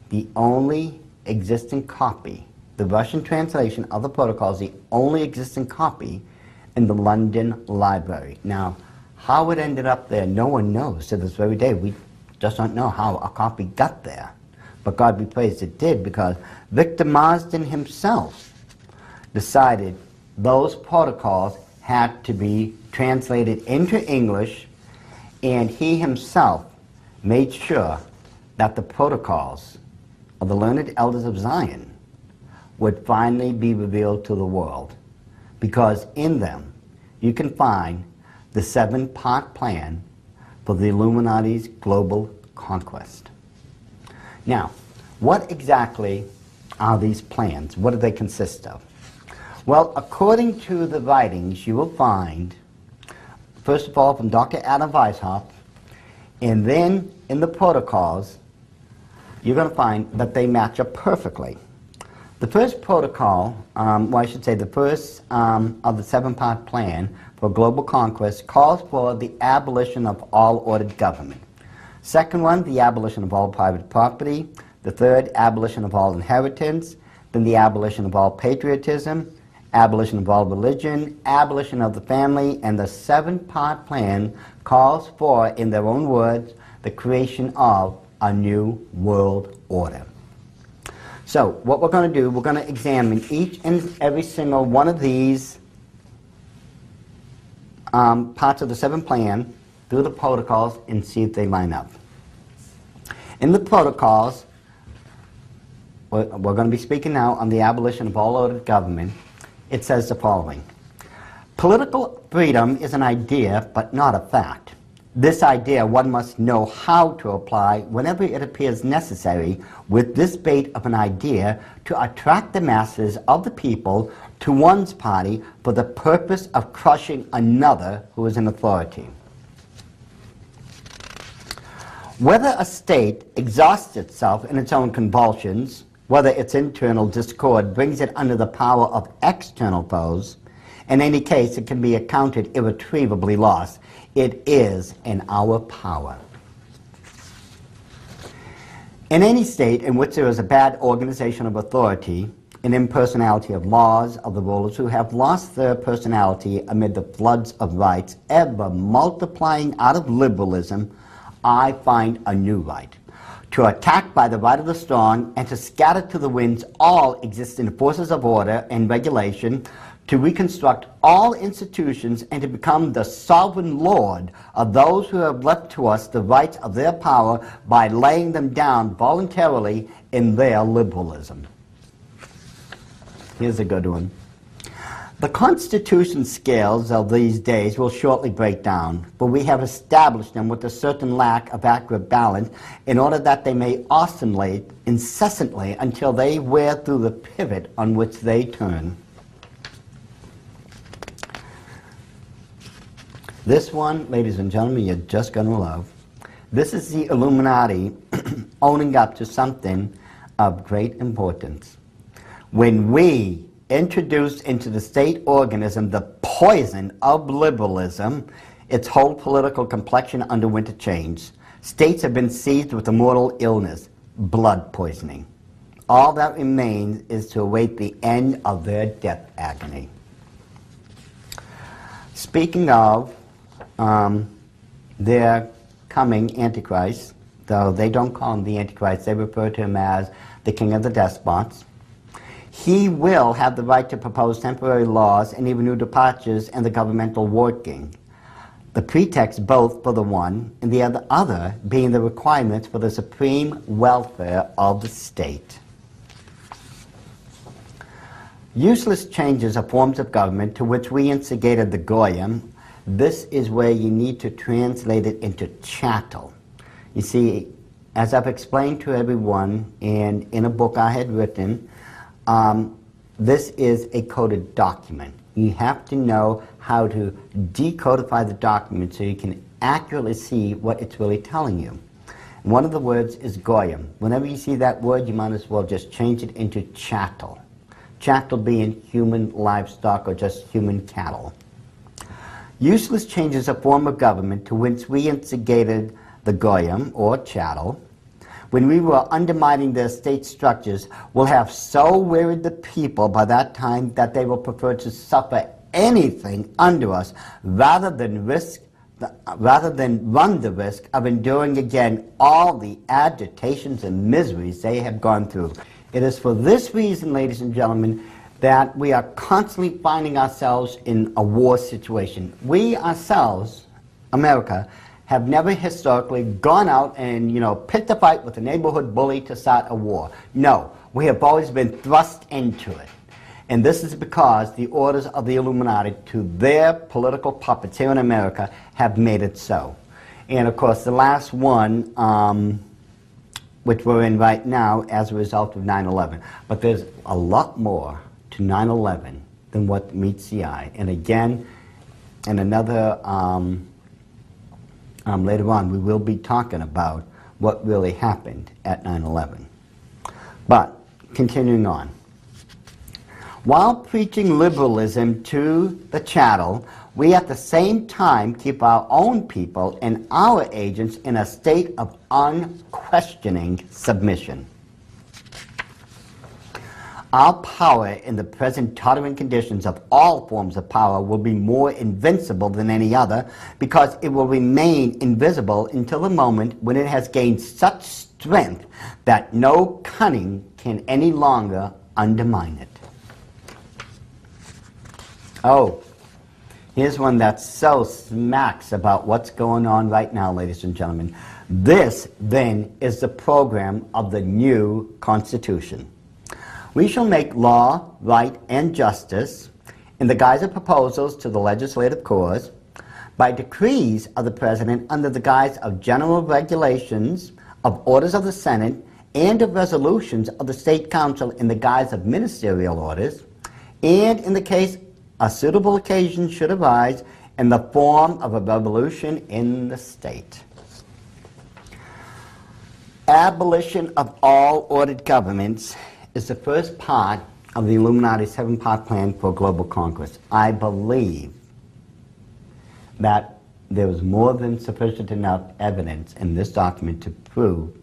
the only existing copy, the Russian translation of the protocols, the only existing copy in the London Library. Now, how it ended up there, no one knows to this very day. We just don't know how a copy got there. But God be praised it did because Victor Marsden himself decided those protocols had to be translated into English, and he himself made sure that the protocols of the learned elders of Zion would finally be revealed to the world. Because in them you can find the seven part plan for the Illuminati's global conquest. Now, what exactly are these plans? What do they consist of? Well, according to the writings, you will find, first of all, from Dr. Adam Weishaupt, and then in the protocols, you're going to find that they match up perfectly. The first protocol, um, well, I should say the first um, of the seven-part plan for global conquest calls for the abolition of all ordered government. Second one, the abolition of all private property. The third, abolition of all inheritance. Then the abolition of all patriotism, abolition of all religion, abolition of the family, and the seven-part plan calls for, in their own words, the creation of a new world order. So, what we're going to do, we're going to examine each and every single one of these um, parts of the seven plan through the protocols and see if they line up. In the protocols, we're, we're going to be speaking now on the abolition of all ordered government. It says the following Political freedom is an idea, but not a fact. This idea one must know how to apply whenever it appears necessary with this bait of an idea to attract the masses of the people to one's party for the purpose of crushing another who is in authority. Whether a state exhausts itself in its own convulsions, whether its internal discord brings it under the power of external foes, in any case, it can be accounted irretrievably lost. It is in our power. In any state in which there is a bad organization of authority, an impersonality of laws of the rulers who have lost their personality amid the floods of rights, ever multiplying out of liberalism, I find a new right. To attack by the right of the strong and to scatter to the winds all existing forces of order and regulation to reconstruct all institutions and to become the sovereign lord of those who have left to us the rights of their power by laying them down voluntarily in their liberalism. Here's a good one. The constitution scales of these days will shortly break down, but we have established them with a certain lack of accurate balance in order that they may oscillate incessantly until they wear through the pivot on which they turn. This one, ladies and gentlemen, you're just going to love. This is the Illuminati owning up to something of great importance. When we introduced into the state organism the poison of liberalism, its whole political complexion underwent a change. States have been seized with a mortal illness, blood poisoning. All that remains is to await the end of their death agony. Speaking of um, their coming Antichrist, though they don't call him the Antichrist, they refer to him as the king of the despots. He will have the right to propose temporary laws and even new departures in the governmental working. The pretext both for the one and the other, being the requirements for the supreme welfare of the state. Useless changes are forms of government to which we instigated the Goyim this is where you need to translate it into chattel. You see, as I've explained to everyone and in a book I had written, um, this is a coded document. You have to know how to decodify the document so you can accurately see what it's really telling you. One of the words is goyim. Whenever you see that word, you might as well just change it into chattel. Chattel being human livestock or just human cattle. Useless changes a form of government to which we instigated the goyim, or chattel, when we were undermining their state structures, will have so wearied the people by that time that they will prefer to suffer anything under us rather than risk rather than run the risk of enduring again all the agitations and miseries they have gone through. It is for this reason, ladies and gentlemen, that we are constantly finding ourselves in a war situation. We ourselves, America, have never historically gone out and, you know, picked a fight with a neighborhood bully to start a war. No, we have always been thrust into it. And this is because the orders of the Illuminati to their political puppets here in America have made it so. And of course, the last one, um, which we're in right now as a result of 9 11. But there's a lot more to 9 11 than what meets the eye. And again, in another, um, um, later on, we will be talking about what really happened at 9 11. But, continuing on. While preaching liberalism to the chattel, we at the same time keep our own people and our agents in a state of unquestioning submission. Our power in the present tottering conditions of all forms of power will be more invincible than any other because it will remain invisible until the moment when it has gained such strength that no cunning can any longer undermine it. Oh, here's one that so smacks about what's going on right now, ladies and gentlemen. This, then, is the program of the new Constitution. We shall make law, right, and justice in the guise of proposals to the legislative cause, by decrees of the President under the guise of general regulations, of orders of the Senate, and of resolutions of the State Council in the guise of ministerial orders, and in the case a suitable occasion should arise, in the form of a revolution in the state. Abolition of all ordered governments is the first part of the Illuminati seven part plan for global conquest. I believe that there was more than sufficient enough evidence in this document to prove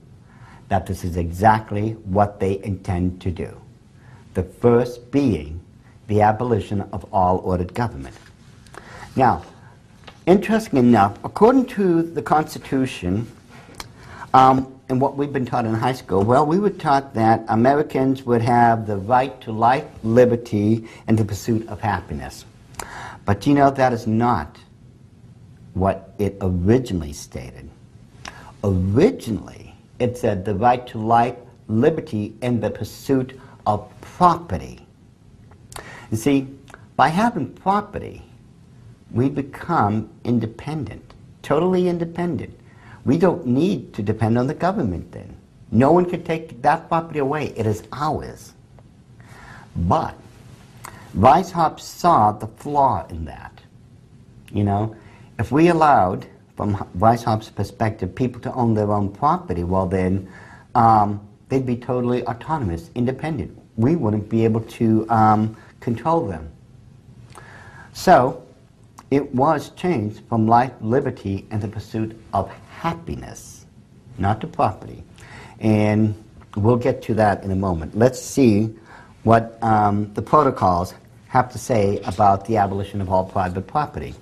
that this is exactly what they intend to do. The first being the abolition of all ordered government. Now, interesting enough, according to the Constitution, um, and what we've been taught in high school, well, we were taught that Americans would have the right to life, liberty, and the pursuit of happiness. But you know, that is not what it originally stated. Originally, it said the right to life, liberty, and the pursuit of property. You see, by having property, we become independent, totally independent. We don't need to depend on the government then. No one can take that property away. It is ours. But Weishaupt saw the flaw in that. You know, if we allowed, from Weishaupt's perspective, people to own their own property, well then um, they'd be totally autonomous, independent. We wouldn't be able to um, control them. So it was changed from life, liberty, and the pursuit of happiness, not to property. And we'll get to that in a moment. Let's see what um, the protocols have to say about the abolition of all private property.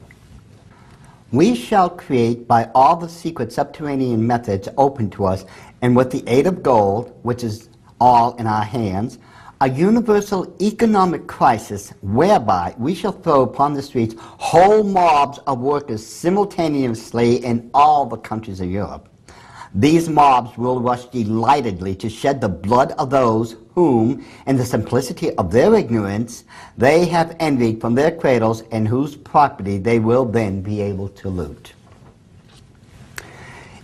We shall create by all the secret subterranean methods open to us, and with the aid of gold, which is all in our hands, a universal economic crisis whereby we shall throw upon the streets whole mobs of workers simultaneously in all the countries of Europe. These mobs will rush delightedly to shed the blood of those whom, in the simplicity of their ignorance, they have envied from their cradles and whose property they will then be able to loot.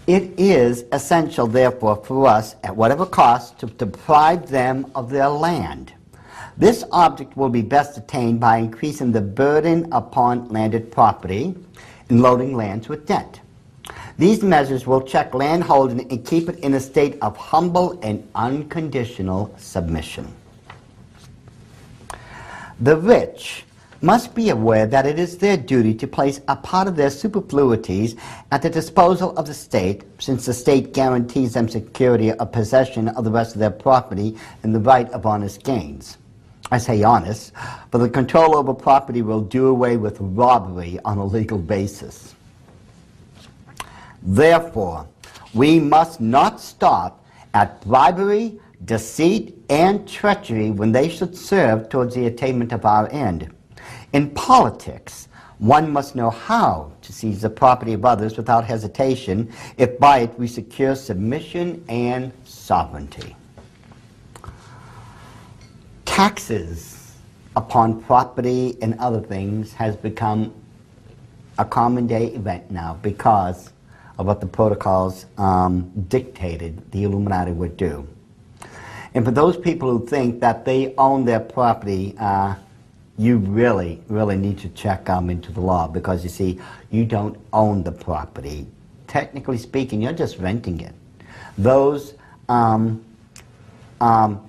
It is essential, therefore, for us, at whatever cost, to deprive them of their land. This object will be best attained by increasing the burden upon landed property and loading lands with debt. These measures will check landholding and keep it in a state of humble and unconditional submission. The rich must be aware that it is their duty to place a part of their superfluities at the disposal of the state, since the state guarantees them security of possession of the rest of their property and the right of honest gains. I say honest, for the control over property will do away with robbery on a legal basis. Therefore, we must not stop at bribery, deceit, and treachery when they should serve towards the attainment of our end. In politics, one must know how to seize the property of others without hesitation if by it we secure submission and sovereignty. Taxes upon property and other things has become a common day event now because of what the protocols um, dictated the Illuminati would do. And for those people who think that they own their property, uh, you really, really need to check um, into the law because you see, you don't own the property. Technically speaking, you're just renting it. Those um, um,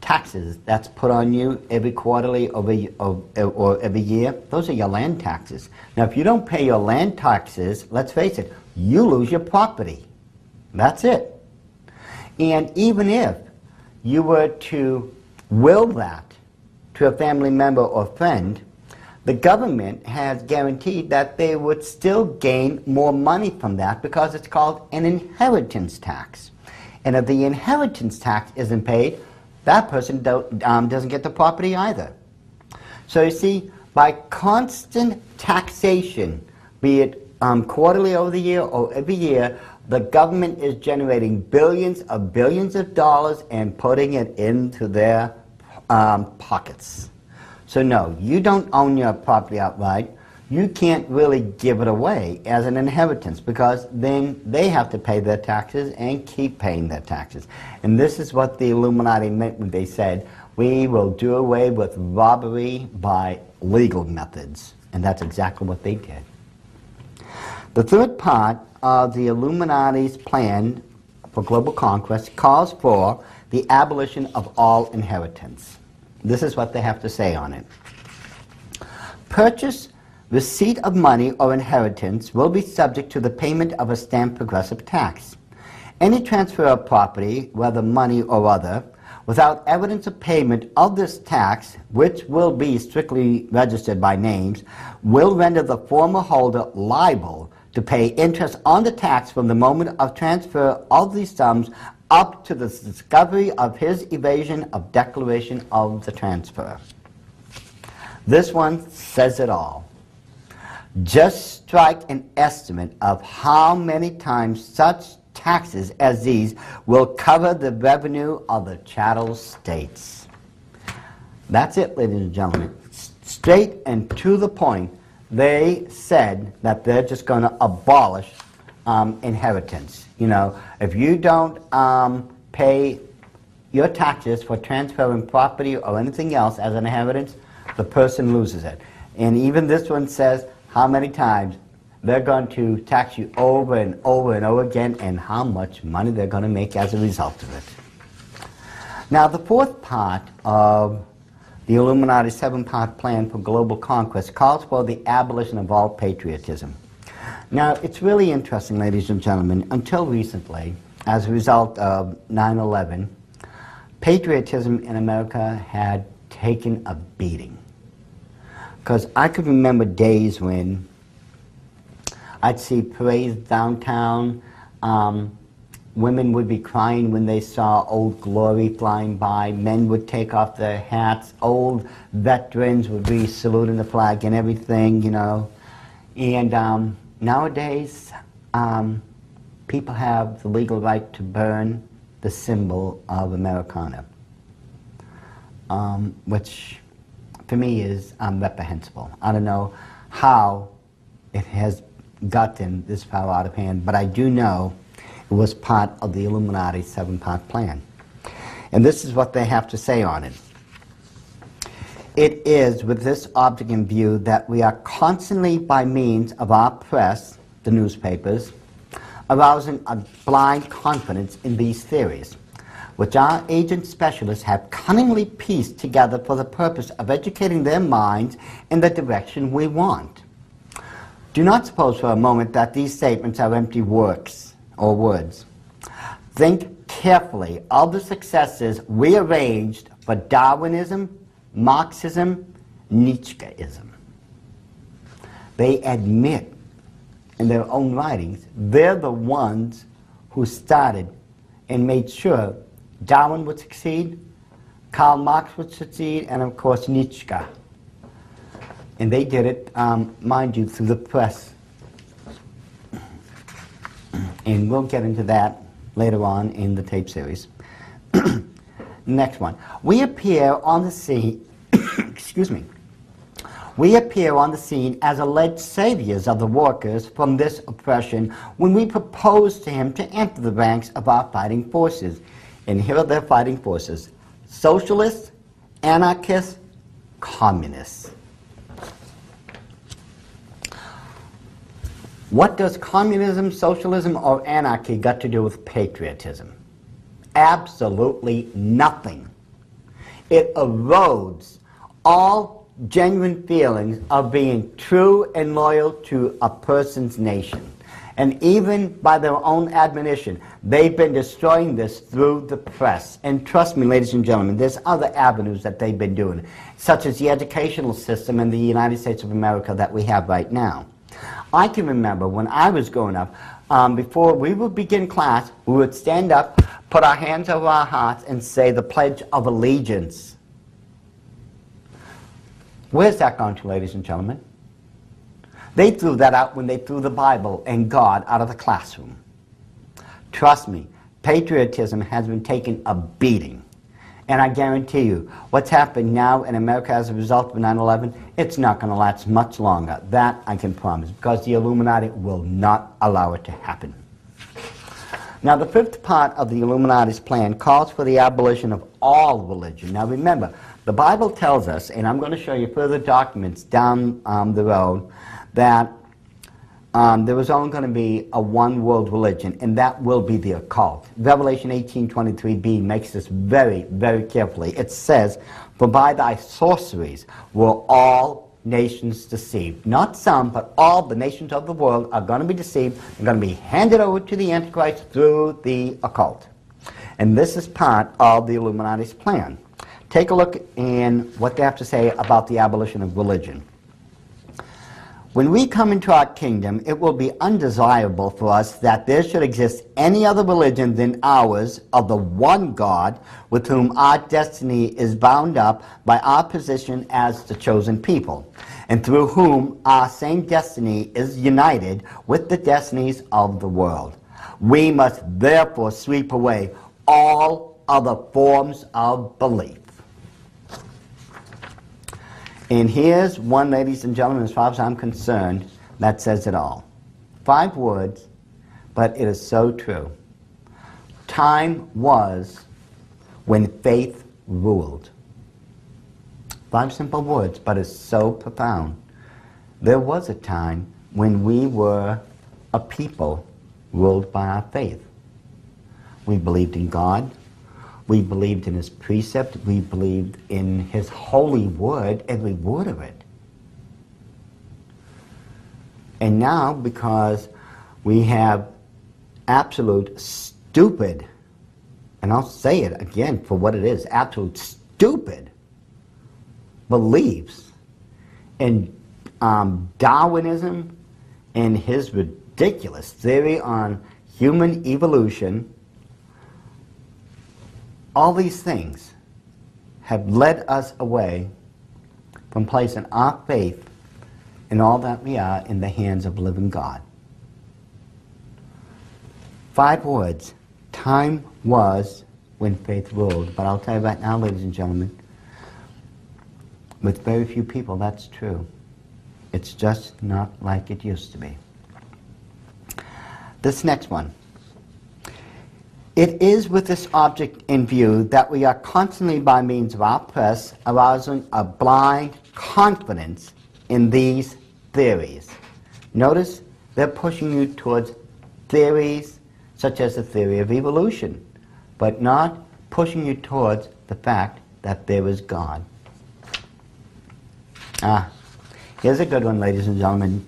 taxes that's put on you every quarterly or, or every year, those are your land taxes. Now, if you don't pay your land taxes, let's face it, you lose your property. That's it. And even if you were to will that to a family member or friend, the government has guaranteed that they would still gain more money from that because it's called an inheritance tax. And if the inheritance tax isn't paid, that person um, doesn't get the property either. So you see, by constant taxation, be it um, quarterly over the year or every year, the government is generating billions of billions of dollars and putting it into their um, pockets. So no, you don't own your property outright. You can't really give it away as an inheritance because then they have to pay their taxes and keep paying their taxes. And this is what the Illuminati meant when they said, we will do away with robbery by legal methods. And that's exactly what they did. The third part of the Illuminati's plan for global conquest calls for the abolition of all inheritance. This is what they have to say on it. Purchase, receipt of money or inheritance will be subject to the payment of a stamp progressive tax. Any transfer of property, whether money or other, without evidence of payment of this tax, which will be strictly registered by names, will render the former holder liable to pay interest on the tax from the moment of transfer of these sums up to the discovery of his evasion of declaration of the transfer. This one says it all. Just strike an estimate of how many times such taxes as these will cover the revenue of the chattel states. That's it, ladies and gentlemen. Straight and to the point, they said that they're just going to abolish um, inheritance. You know, if you don't um, pay your taxes for transferring property or anything else as an inheritance, the person loses it. And even this one says how many times they're going to tax you over and over and over again and how much money they're going to make as a result of it. Now, the fourth part of the Illuminati seven part plan for global conquest calls for the abolition of all patriotism. Now, it's really interesting, ladies and gentlemen, until recently, as a result of 9 11, patriotism in America had taken a beating. Because I could remember days when I'd see parades downtown. Um, women would be crying when they saw Old Glory flying by. Men would take off their hats. Old veterans would be saluting the flag and everything, you know. And um, Nowadays, um, people have the legal right to burn the symbol of Americana, um, which for me is um, reprehensible. I don't know how it has gotten this far out of hand, but I do know it was part of the Illuminati seven part plan. And this is what they have to say on it. It is with this object in view that we are constantly, by means of our press, the newspapers, arousing a blind confidence in these theories, which our agent specialists have cunningly pieced together for the purpose of educating their minds in the direction we want. Do not suppose for a moment that these statements are empty works or words. Think carefully of the successes we arranged for Darwinism, Marxism, Nietzscheism. They admit in their own writings they're the ones who started and made sure Darwin would succeed, Karl Marx would succeed, and of course Nietzsche. And they did it, um, mind you, through the press. And we'll get into that later on in the tape series. Next one. We appear on the scene, excuse me, we appear on the scene as alleged saviors of the workers from this oppression when we propose to him to enter the ranks of our fighting forces. And here are their fighting forces socialists, anarchists, communists. What does communism, socialism, or anarchy got to do with patriotism? Absolutely nothing. It erodes all genuine feelings of being true and loyal to a person's nation. And even by their own admonition, they've been destroying this through the press. And trust me, ladies and gentlemen, there's other avenues that they've been doing, such as the educational system in the United States of America that we have right now. I can remember when I was growing up, um, before we would begin class, we would stand up, put our hands over our hearts, and say the Pledge of Allegiance. Where's that going to, ladies and gentlemen? They threw that out when they threw the Bible and God out of the classroom. Trust me, patriotism has been taking a beating. And I guarantee you, what's happened now in America as a result of 9 11, it's not going to last much longer. That I can promise, because the Illuminati will not allow it to happen. Now, the fifth part of the Illuminati's plan calls for the abolition of all religion. Now, remember, the Bible tells us, and I'm going to show you further documents down um, the road, that um, there was only going to be a one world religion, and that will be the occult. Revelation 18:23b makes this very, very carefully. It says, "For by thy sorceries were all nations deceived." Not some, but all the nations of the world are going to be deceived. They're going to be handed over to the Antichrist through the occult, and this is part of the Illuminati's plan. Take a look in what they have to say about the abolition of religion. When we come into our kingdom, it will be undesirable for us that there should exist any other religion than ours of the one God with whom our destiny is bound up by our position as the chosen people, and through whom our same destiny is united with the destinies of the world. We must therefore sweep away all other forms of belief. And here's one, ladies and gentlemen, as far as I'm concerned, that says it all. Five words, but it is so true. Time was when faith ruled. Five simple words, but it's so profound. There was a time when we were a people ruled by our faith. We believed in God. We believed in his precept. We believed in his holy word, every word of it. And now, because we have absolute stupid, and I'll say it again for what it is absolute stupid beliefs in um, Darwinism and his ridiculous theory on human evolution all these things have led us away from placing our faith in all that we are in the hands of living God. Five words. Time was when faith ruled. But I'll tell you right now, ladies and gentlemen, with very few people, that's true. It's just not like it used to be. This next one. It is with this object in view that we are constantly, by means of our press, arousing a blind confidence in these theories. Notice they're pushing you towards theories such as the theory of evolution, but not pushing you towards the fact that there is God. Ah, here's a good one, ladies and gentlemen.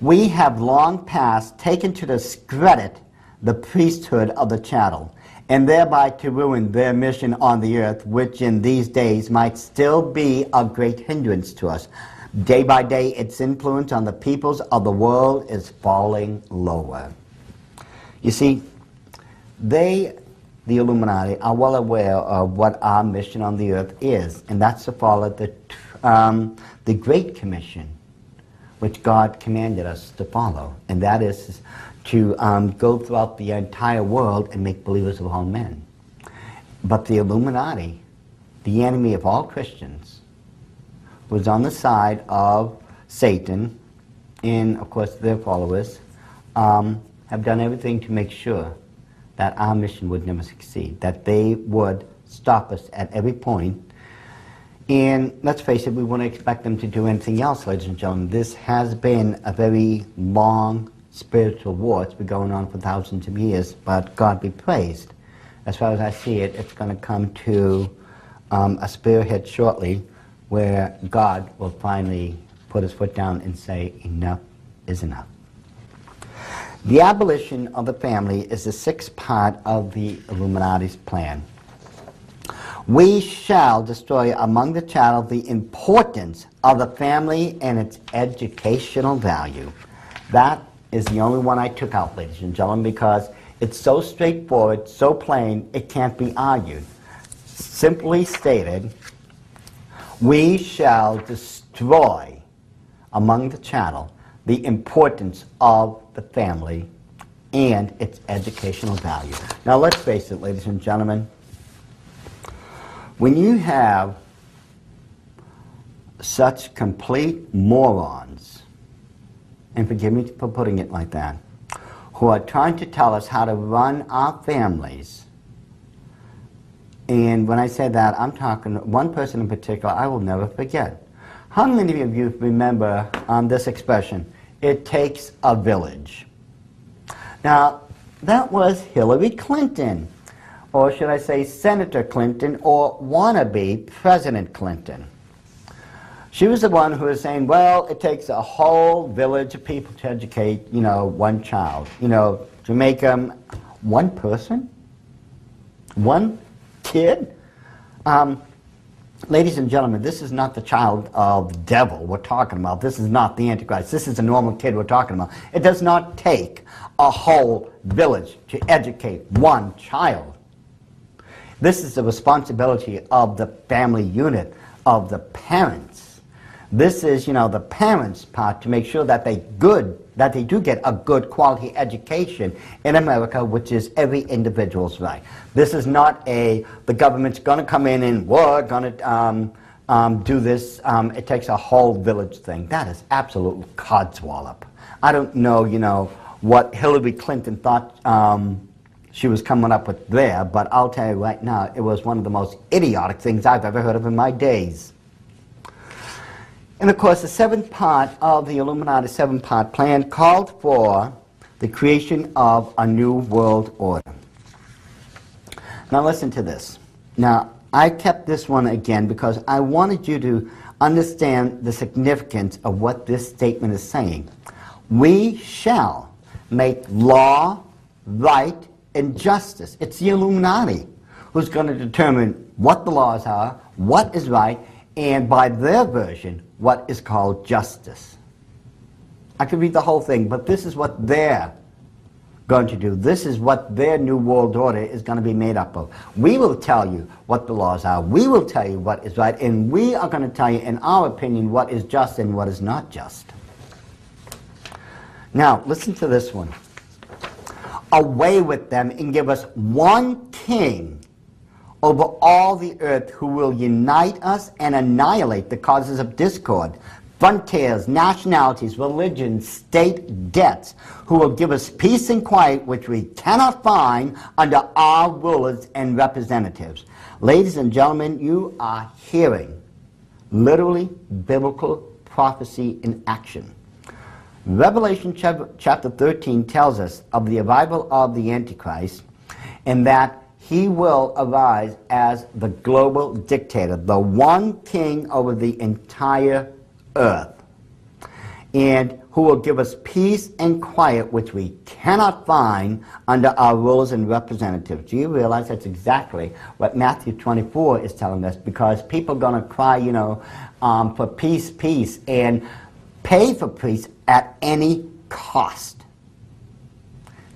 We have long past taken to discredit the priesthood of the chattel, and thereby to ruin their mission on the earth, which in these days might still be a great hindrance to us. Day by day, its influence on the peoples of the world is falling lower. You see, they, the Illuminati, are well aware of what our mission on the earth is, and that's to follow the, um, the Great Commission, which God commanded us to follow, and that is to um, go throughout the entire world and make believers of all men. But the Illuminati, the enemy of all Christians, was on the side of Satan, and of course their followers um, have done everything to make sure that our mission would never succeed, that they would stop us at every point. And let's face it, we wouldn't expect them to do anything else, ladies and gentlemen. This has been a very long spiritual war. It's been going on for thousands of years, but God be praised. As far as I see it, it's going to come to um, a spearhead shortly where God will finally put his foot down and say, enough is enough. The abolition of the family is the sixth part of the Illuminati's plan. We shall destroy among the chattel the importance of the family and its educational value. That is the only one I took out, ladies and gentlemen, because It's so straightforward, so plain, it can't be argued. Simply stated, we shall destroy among the chattel the importance of the family and its educational value. Now, let's face it, ladies and gentlemen, when you have such complete morons, and forgive me for putting it like that, who are trying to tell us how to run our families. And when I say that, I'm talking one person in particular I will never forget. How many of you remember um, this expression? It takes a village. Now, that was Hillary Clinton, or should I say Senator Clinton, or wannabe President Clinton. She was the one who was saying, well, it takes a whole village of people to educate, you know, one child. You know, to make them one person, one kid. Um, ladies and gentlemen, this is not the child of the devil we're talking about. This is not the Antichrist. This is a normal kid we're talking about. It does not take a whole village to educate one child. This is the responsibility of the family unit, of the parents. This is, you know, the parents' part to make sure that they good that they do get a good quality education in America, which is every individual's right. This is not a the government's going to come in and we're going to um, um, do this. Um, it takes a whole village thing. That is absolute codswallop. I don't know, you know, what Hillary Clinton thought um, she was coming up with there, but I'll tell you right now, it was one of the most idiotic things I've ever heard of in my days. And of course, the seventh part of the Illuminati seven part plan called for the creation of a new world order. Now, listen to this. Now, I kept this one again because I wanted you to understand the significance of what this statement is saying. We shall make law, right, and justice. It's the Illuminati who's going to determine what the laws are, what is right, and by their version, what is called justice. I could read the whole thing, but this is what they're going to do. This is what their new world order is going to be made up of. We will tell you what the laws are. We will tell you what is right, and we are going to tell you, in our opinion, what is just and what is not just. Now, listen to this one. Away with them and give us one king over all the earth who will unite us and annihilate the causes of discord, frontiers, nationalities, religions, state debts, who will give us peace and quiet which we cannot find under our rulers and representatives. Ladies and gentlemen, you are hearing literally biblical prophecy in action. Revelation chapter 13 tells us of the arrival of the Antichrist and that he will arise as the global dictator, the one king over the entire earth, and who will give us peace and quiet which we cannot find under our rulers and representatives. Do you realize that's exactly what Matthew 24 is telling us? Because people are going to cry, you know, um, for peace, peace, and pay for peace at any cost.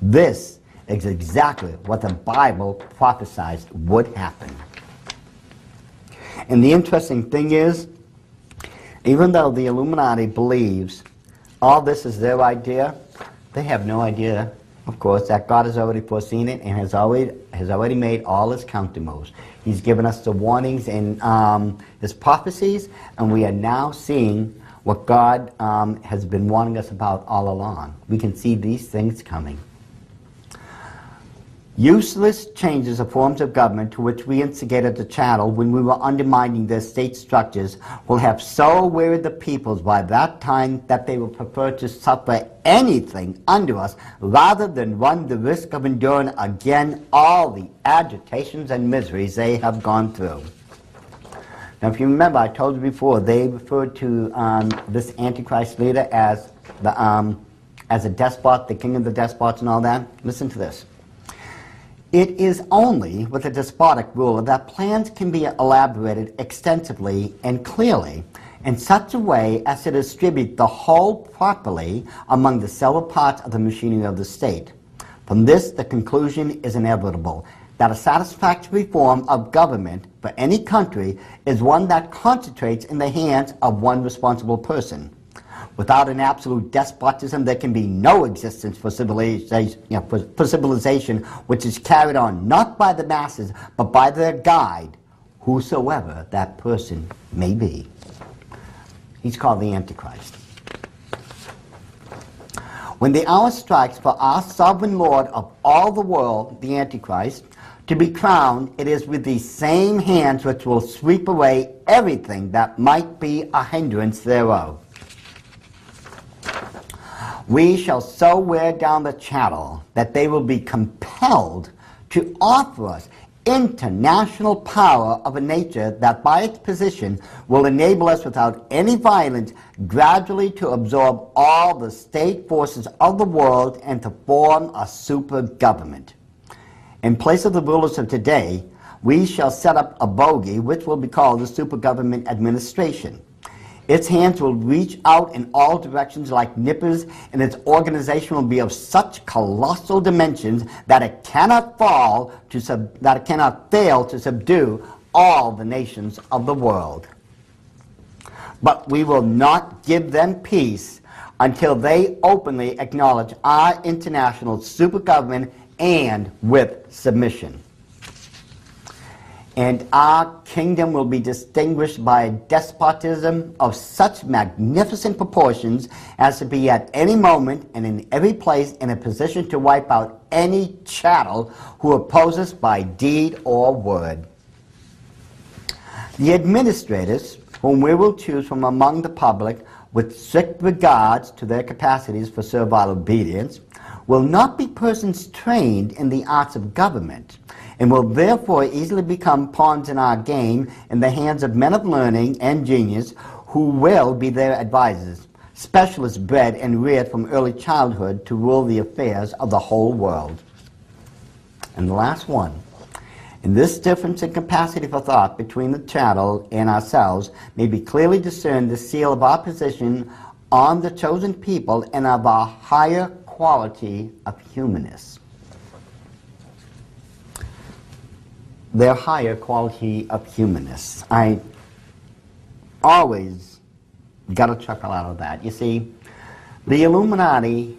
This exactly what the Bible prophesied would happen. And the interesting thing is, even though the Illuminati believes all this is their idea, they have no idea, of course, that God has already foreseen it and has already, has already made all his counter moves. He's given us the warnings and um, his prophecies, and we are now seeing what God um, has been warning us about all along. We can see these things coming. Useless changes of forms of government to which we instigated the chattel when we were undermining their state structures will have so wearied the peoples by that time that they will prefer to suffer anything under us rather than run the risk of enduring again all the agitations and miseries they have gone through. Now, if you remember, I told you before, they referred to um, this Antichrist leader as, the, um, as a despot, the king of the despots and all that. Listen to this. It is only with a despotic ruler that plans can be elaborated extensively and clearly in such a way as to distribute the whole properly among the several parts of the machinery of the state. From this, the conclusion is inevitable that a satisfactory form of government for any country is one that concentrates in the hands of one responsible person. Without an absolute despotism, there can be no existence for civilization, you know, for, for civilization which is carried on not by the masses, but by their guide, whosoever that person may be. He's called the Antichrist. When the hour strikes for our sovereign Lord of all the world, the Antichrist, to be crowned, it is with these same hands which will sweep away everything that might be a hindrance thereof. We shall so wear down the chattel that they will be compelled to offer us international power of a nature that by its position will enable us without any violence gradually to absorb all the state forces of the world and to form a super government. In place of the rulers of today, we shall set up a bogey which will be called the super government administration. Its hands will reach out in all directions like nippers, and its organization will be of such colossal dimensions that it cannot fall to sub- that it cannot fail to subdue all the nations of the world. But we will not give them peace until they openly acknowledge our international super government and with submission and our kingdom will be distinguished by a despotism of such magnificent proportions as to be at any moment and in every place in a position to wipe out any chattel who opposes by deed or word. The administrators, whom we will choose from among the public with strict regards to their capacities for servile obedience, will not be persons trained in the arts of government and will therefore easily become pawns in our game in the hands of men of learning and genius who will be their advisers, specialists bred and reared from early childhood to rule the affairs of the whole world. And the last one. In this difference in capacity for thought between the chattel and ourselves may be clearly discerned the seal of our position on the chosen people and of our higher quality of humanness. Their higher quality of humanness. I always got a chuckle out of that. You see, the Illuminati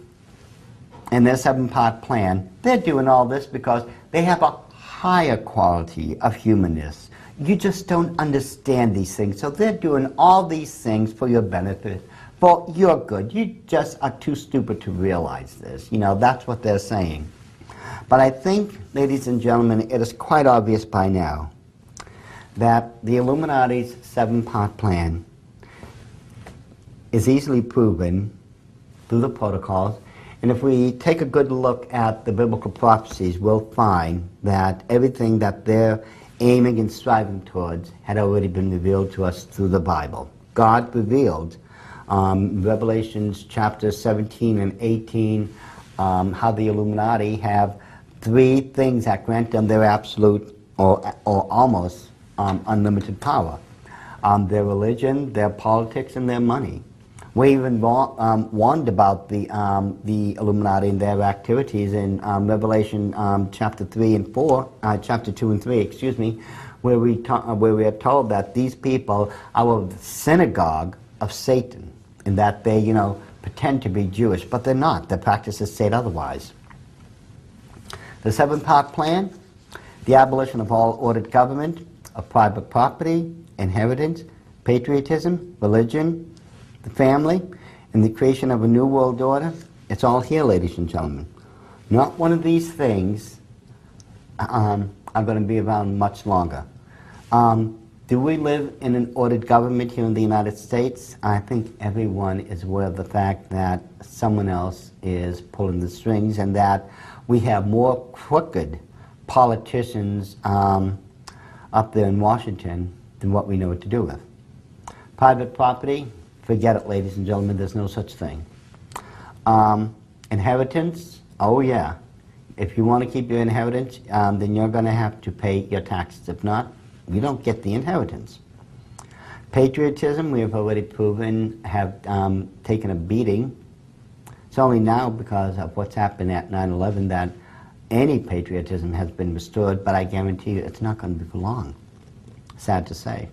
and their seven part plan, they're doing all this because they have a higher quality of humanness. You just don't understand these things. So they're doing all these things for your benefit, for your good. You just are too stupid to realize this. You know, that's what they're saying. But I think, ladies and gentlemen, it is quite obvious by now that the Illuminati's seven part plan is easily proven through the protocols. And if we take a good look at the biblical prophecies, we'll find that everything that they're aiming and striving towards had already been revealed to us through the Bible. God revealed um, Revelations chapter 17 and 18 um, how the Illuminati have three things that grant them their absolute or, or almost um, unlimited power um, their religion, their politics, and their money. We even um, warned about the, um, the Illuminati and their activities in um, Revelation um, chapter 3 and 4, uh, chapter 2 and 3, excuse me, where we, uh, where we are told that these people are of the synagogue of Satan and that they, you know, pretend to be Jewish, but they're not. Their practices say otherwise. The seven part plan the abolition of all ordered government, of private property, inheritance, patriotism, religion, the family, and the creation of a new world order. It's all here, ladies and gentlemen. Not one of these things um, are going to be around much longer. Um, do we live in an ordered government here in the United States? I think everyone is aware of the fact that someone else is pulling the strings and that we have more crooked politicians um, up there in Washington than what we know what to do with. Private property, forget it, ladies and gentlemen, there's no such thing. Um, inheritance, oh yeah. If you want to keep your inheritance, um, then you're going to have to pay your taxes. If not, you don't get the inheritance. Patriotism, we have already proven, have um, taken a beating It's only now because of what's happened at 9 11 that any patriotism has been restored, but I guarantee you it's not going to be for long. Sad to say.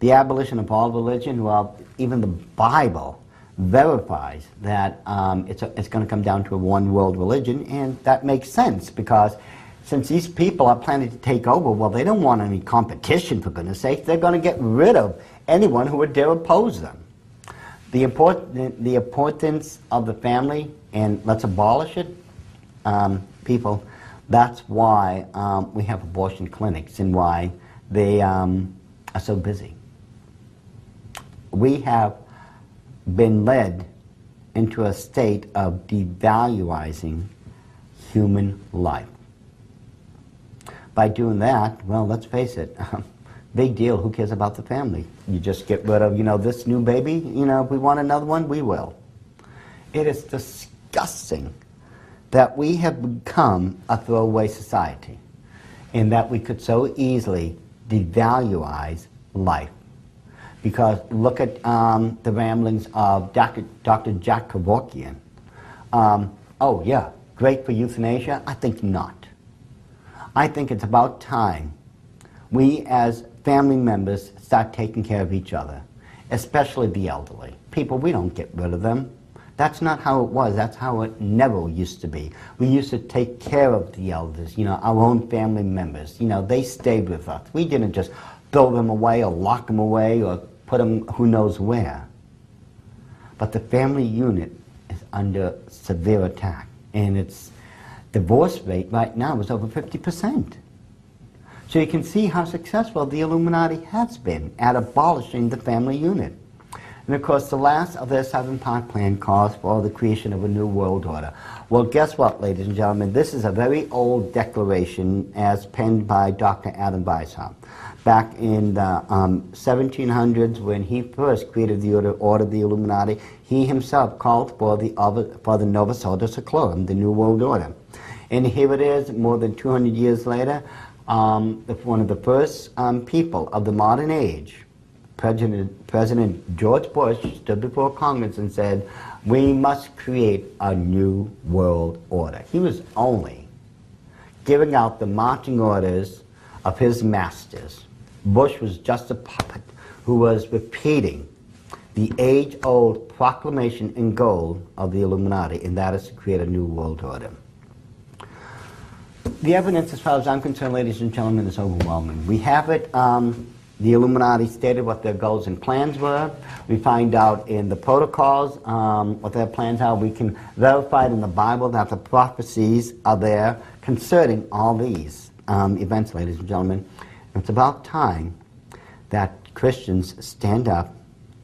The abolition of all religion, well, even the Bible verifies that um, it's, a, it's going to come down to a one world religion, and that makes sense because since these people are planning to take over, well, they don't want any competition, for goodness sake. They're going to get rid of anyone who would dare oppose them. The, import, the, importance of the family, and let's abolish it, um, people, that's why um, we have abortion clinics and why they um, are so busy. We have been led into a state of devaluing human life. By doing that, well, let's face it, big deal. Who cares about the family? You just get rid of, you know, this new baby. You know, if we want another one, we will. It is disgusting that we have become a throwaway society and that we could so easily devaluize life. Because look at um, the ramblings of Dr. Dr. Jack Kevorkian. Um, oh, yeah, great for euthanasia? I think not. I think it's about time we as family members start taking care of each other, especially the elderly. People, we don't get rid of them. That's not how it was. That's how it never used to be. We used to take care of the elders, you know, our own family members. You know, they stayed with us. We didn't just throw them away or lock them away or put them who knows where. But the family unit is under severe attack, and its divorce rate right now is over 50%. So you can see how successful the Illuminati has been at abolishing the family unit. And of course, the last of their seven part plan calls for the creation of a new world order. Well, guess what, ladies and gentlemen? This is a very old declaration as penned by Dr. Adam Weishaupt. Back in the um, 1700s, when he first created the order, order of the Illuminati, he himself called for the, for the Novus Ordo Seclorum, the New World Order. And here it is, more than 200 years later, um, one of the first um, people of the modern age President, President George Bush stood before Congress and said, we must create a new world order. He was only giving out the marching orders of his masters. Bush was just a puppet who was repeating the age-old proclamation in gold of the Illuminati, and that is to create a new world order. The evidence, as far as I'm concerned, ladies and gentlemen, is overwhelming. We have it um, the Illuminati stated what their goals and plans were. We find out in the protocols um, what their plans are. We can verify it in the Bible that the prophecies are there concerning all these um, events, ladies and gentlemen. It's about time that Christians stand up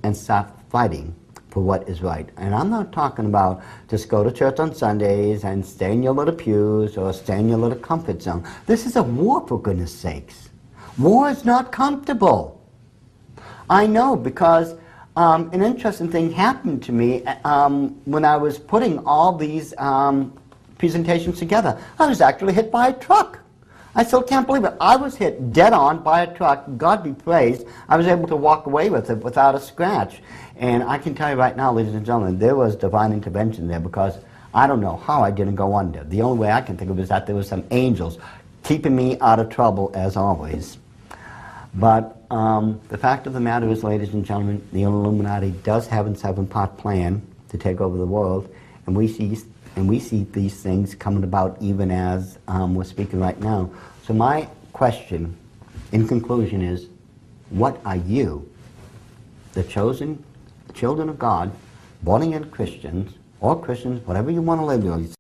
and start fighting for what is right. And I'm not talking about just go to church on Sundays and stay in your little pews or stay in your little comfort zone. This is a war, for goodness sakes. War is not comfortable. I know because um, an interesting thing happened to me um, when I was putting all these um, presentations together. I was actually hit by a truck. I still can't believe it. I was hit dead on by a truck. God be praised. I was able to walk away with it without a scratch. And I can tell you right now, ladies and gentlemen, there was divine intervention there because I don't know how I didn't go under. The only way I can think of is that there were some angels keeping me out of trouble as always. But um, the fact of the matter is, ladies and gentlemen, the Illuminati does have a seven-part plan to take over the world, and we see and we see these things coming about even as um, we're speaking right now. So my question, in conclusion, is, what are you, the chosen children of God, born again Christians, or Christians, whatever you want to label